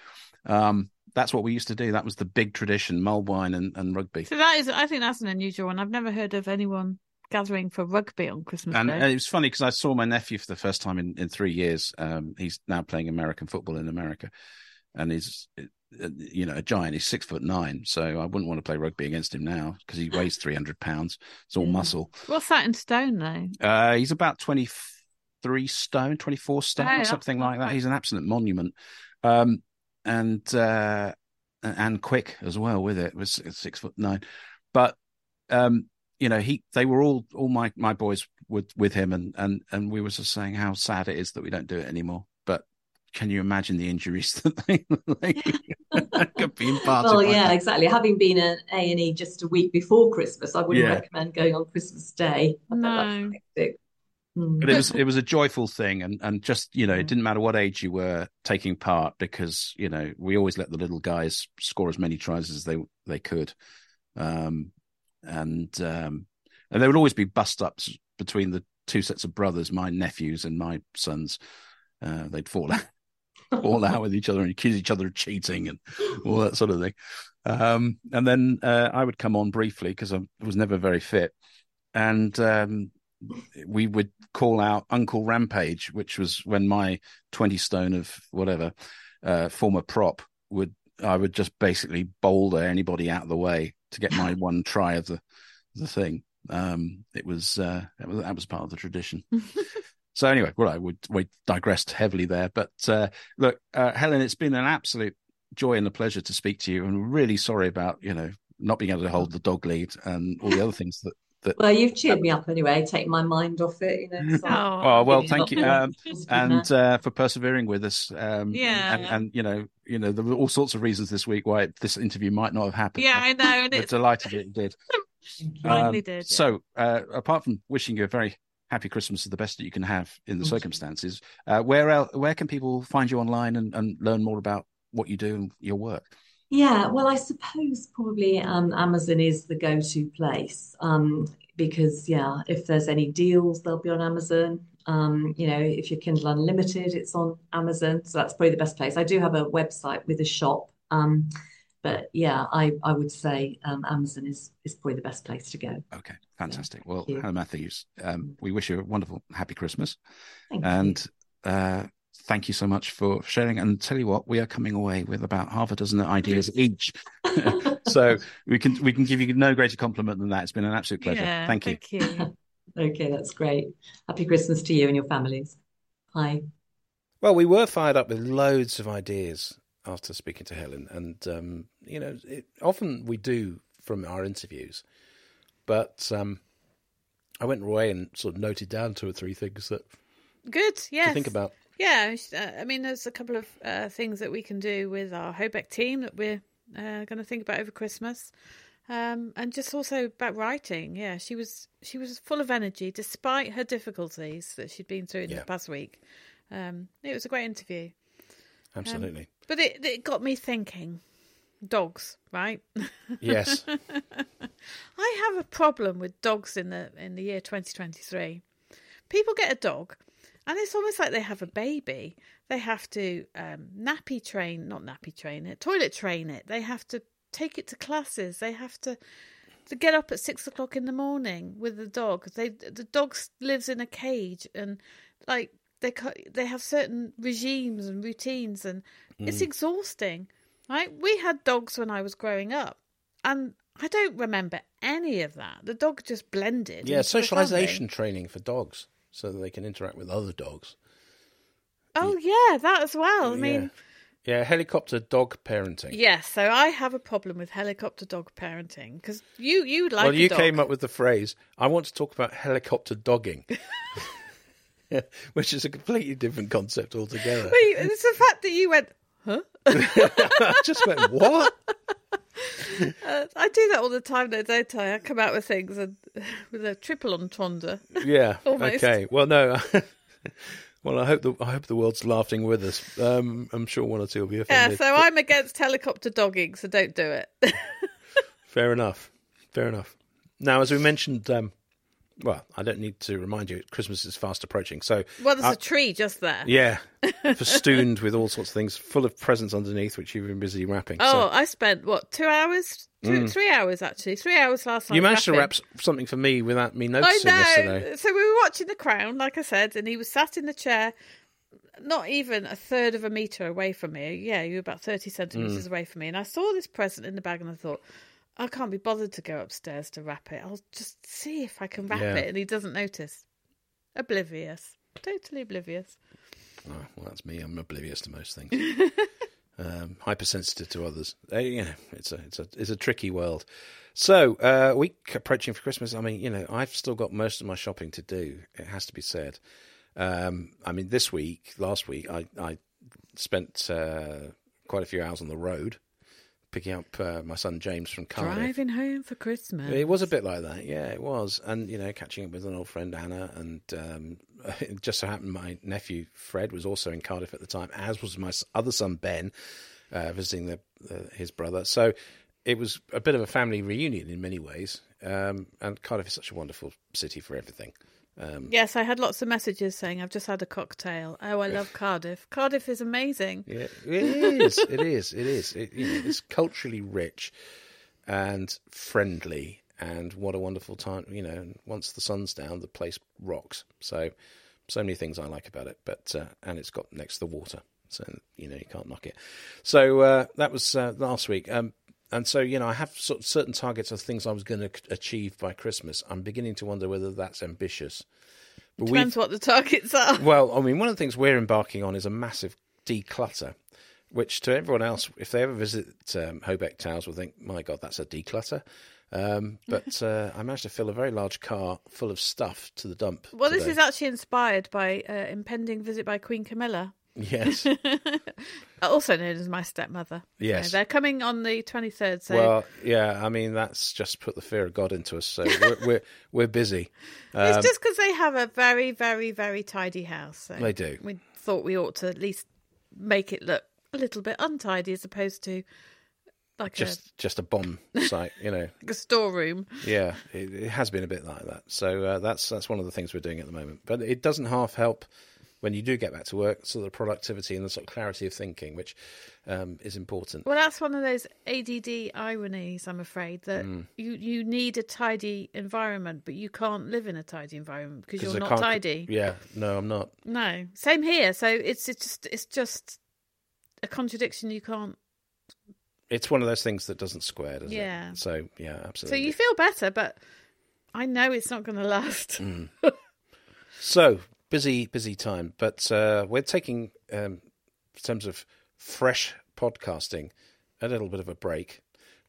Um, that's what we used to do. That was the big tradition, mulled wine and, and rugby. So that is, I think that's an unusual one. I've never heard of anyone gathering for rugby on Christmas And, Day. and it was funny because I saw my nephew for the first time in, in three years. Um, he's now playing American football in America, and he's uh, you know a giant. He's six foot nine, so I wouldn't want to play rugby against him now because he weighs three hundred pounds. It's all Yeah. muscle. What's that in stone, though? Uh, he's about twenty three stone, twenty four stone, Oh, something like that. He's an absolute monument, um, and uh, and quick as well with it. It was six foot nine, but um, you know he they were all all my my boys with with him, and and and we were just saying how sad it is that we don't do it anymore. But can you imagine the injuries *laughs* that they, they *laughs* could be imparted? Well, yeah, that? exactly. Having been at A and E just a week before Christmas, I wouldn't Yeah. recommend going on Christmas Day. I bet that's No. Mm. but it was it was a joyful thing and and just you know it didn't matter what age you were taking part because you know we always let the little guys score as many tries as they they could um and um and there would always be bust ups between the two sets of brothers my nephews and my sons. Uh they'd fall out *laughs* fall out with each other and accuse each other of cheating and all that sort of thing. Um and then uh, i would come on briefly because i was never very fit. And um we would call out Uncle Rampage, which was when my 20 stone of whatever uh, former prop would, I would just basically boulder anybody out of the way to get my *laughs* one try of the, the thing. Um, it was, uh, that was, that was part of the tradition. *laughs* so anyway, well, I would, we digressed heavily there, but, uh, look, uh, Helen, it's been an absolute joy and a pleasure to speak to you. And really sorry about, you know, not being able to hold the dog lead and all the other things that, that Well, you've cheered me up anyway, take my mind off it, you know. So *laughs* Oh, Oh well, thank you, um, positive and uh, for persevering with us. Um, Yeah. and, and you know, you know, there were all sorts of reasons this week why this interview might not have happened. yeah, I know, and We're it's delighted it did. *laughs* Thank you. finally Um, did. yeah. So, uh, apart from wishing you a very happy Christmas, is the best that you can have in the circumstances, uh, where else, where can people find you online and, and learn more about what you do and your work? Yeah, well, I suppose probably um, Amazon is the go-to place. Um, because yeah, if there's any deals, they'll be on Amazon. Um, you know, if you're Kindle Unlimited, it's on Amazon. So that's probably the best place. I do have a website with a shop. Um, but yeah, I, I would say um, Amazon is is probably the best place to go. Okay, fantastic. Yeah, well. Helen Matthews, um, we wish you a wonderful, happy Christmas, Thank and uh, thank you so much for sharing. And tell you what, we are coming away with about half a dozen ideas each, *laughs* so we can we can give you no greater compliment than that. It's been an absolute pleasure. Yeah, thank you. Thank you. *laughs* okay, that's great. Happy Christmas to you and your families. Bye. Well, we were fired up with loads of ideas after speaking to Helen, and um, you know, it, often we do from our interviews, but um, I went away and sort of noted down two or three things that Good. yeah, to think about. Yeah, uh, I mean, there's a couple of uh, things that we can do with our Hobeck team that we're uh, going to think about over Christmas, um, and just also about writing. Yeah, she was she was full of energy despite her difficulties that she'd been through in Yeah. the past week. Um, it was a great interview, Absolutely. but it it got me thinking. Dogs, right? *laughs* yes. I have a problem with dogs in the in the year 2023. People get a dog, and it's almost like they have a baby. They have to um, nappy train, not nappy train it, toilet train it. They have to take it to classes. They have to to get up at six o'clock in the morning with the dog. They the dog lives in a cage, and like they they have certain regimes and routines, and it's exhausting. Right? We had dogs when I was growing up, and I don't remember any of that. The dog just blended. Yeah, into the family. socialization training for dogs so that they can interact with other dogs. Oh yeah, that as well. I mean, Yeah, yeah helicopter dog parenting. yes. So I have a problem with helicopter dog parenting because you you like well, you dog. came up with the phrase, I want to talk about helicopter dogging. *laughs* Which is a completely different concept altogether. Wait, it's the fact that you went. Huh? *laughs* I just went, what? *laughs* Uh, I do that all the time, though, don't I? I come out with things and *laughs* with a triple entendre. Yeah. *laughs* Almost. Okay. Well, no. *laughs* well, I hope the I hope the world's laughing with us. Um, I'm sure one or two will be offended. Yeah, so I'm against helicopter dogging, so don't do it. Fair enough. Fair enough. Now, as we mentioned, um, well, I don't need to remind you, Christmas is fast approaching. So, well, there's Uh, a tree just there. yeah, *laughs* festooned with all sorts of things, full of presents underneath, which you've been busy wrapping. Oh, So I spent what two hours? Two, Three hours actually. Three hours last night. Mm. you managed to wrap something for me without me noticing yesterday. So we were watching The Crown, like I said, and he was sat in the chair, not even a third of a meter away from me. Yeah, you were about thirty centimeters Mm. away from me, and I saw this present in the bag, and I thought. I can't be bothered to go upstairs to wrap it. I'll just see if I can wrap Yeah. it, and he doesn't notice. Oblivious, totally oblivious. Oh, well, that's me. I'm oblivious to most things. *laughs* um, hypersensitive to others. Uh, you know, it's a it's a it's a tricky world. So, uh, week approaching for Christmas. I mean, you know, I've still got most of my shopping to do. It has to be said. Um, I mean, this week, last week, I I spent uh, quite a few hours on the road picking up uh, my son James from Cardiff. Driving home for Christmas. It was a bit like that, yeah, it was. And, you know, catching up with an old friend, Anna, and um, *laughs* it just so happened my nephew, Fred, was also in Cardiff at the time, as was my other son, Ben, uh, visiting the, the, his brother. So it was a bit of a family reunion in many ways. Um, and Cardiff is such a wonderful city for everything. Um, Yes, I had lots of messages saying I've just had a cocktail. Oh, I love Cardiff. Cardiff is amazing. Yeah, it is. it is. It is. It, you know, it's culturally rich and friendly, and what a wonderful time. You know, once the sun's down, the place rocks. So, so many things I like about it. But uh, and it's got next to the water, so you know you can't knock it. So uh, that was uh, last week. Um, and so you know, I have sort of certain targets of things I was going to achieve by Christmas. I'm beginning to wonder whether that's ambitious. But Depends what the targets are. *laughs* well, I mean, one of the things we're embarking on is a massive declutter, which to everyone else, if they ever visit um, Hobeck Towers, will think, my God, that's a declutter. Um, but *laughs* uh, I managed to fill a very large car full of stuff to the dump. Well, this is actually inspired by uh, impending visit by Queen Camilla, Yes. *laughs* also known as my stepmother. Yes. So they're coming on the 23rd. So well, yeah, I mean, that's just put the fear of God into us. So we're, *laughs* we're, we're busy. it's Um, just because they have a very, very, very tidy house. So They do. We thought we ought to at least make it look a little bit untidy as opposed to like just just a bomb site, you know. a, *laughs* like a storeroom. Yeah, it, it has been a bit like that. So uh, that's that's one of the things we're doing at the moment. But it doesn't half help when you do get back to work, sort of the productivity and the sort of clarity of thinking, which um, is important. Well, that's one of those ADD ironies, I'm afraid, that Mm. you, you need a tidy environment, but you can't live in a tidy environment because you're I not tidy. Yeah, no, I'm not. No, same here. So it's it's just it's just a contradiction. You can't. It's one of those things that doesn't square, does Yeah. it? So yeah, absolutely. So you feel better, but I know it's not going to last. Mm. *laughs* So busy, busy time. But uh, we're taking, um, in terms of fresh podcasting, a little bit of a break.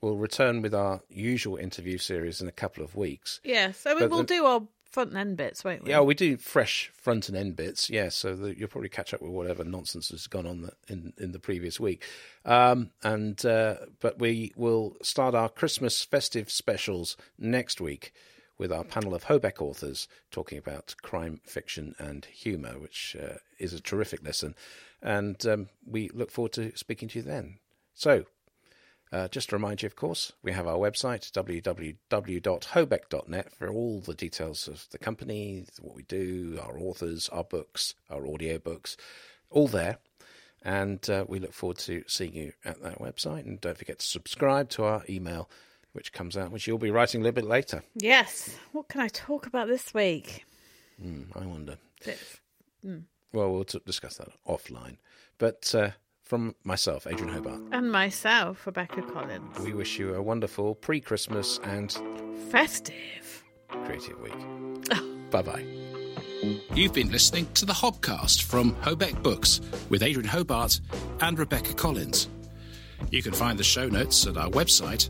We'll return with our usual interview series in a couple of weeks. Yeah. So we But will the- do our front and end bits, won't we? Yeah, we do fresh front and end bits. Yeah, so that you'll probably catch up with whatever nonsense has gone on the, in in the previous week. Um, and uh, but we will start our Christmas festive specials next week with our panel of Hobeck authors talking about crime fiction and humour, which uh, is a terrific listen. And um, we look forward to speaking to you then. So. Uh, just to remind you, of course, we have our website, www.hobeck.net, for all the details of the company, what we do, our authors, our books, our audio books, all there. And uh, we look forward to seeing you at that website. And don't forget to subscribe to our email, which comes out, which you'll be writing a little bit later. Yes. What can I talk about this week? Hmm, I wonder. It's- Well, we'll t- discuss that offline. But uh, from myself, Adrian Hobart, And myself, Rebecca Collins. we wish you a wonderful pre Christmas and Festive. creative week. bye bye. You've been listening to the Hobcast from Hobeck Books with Adrian Hobart and Rebecca Collins. You can find the show notes at our website,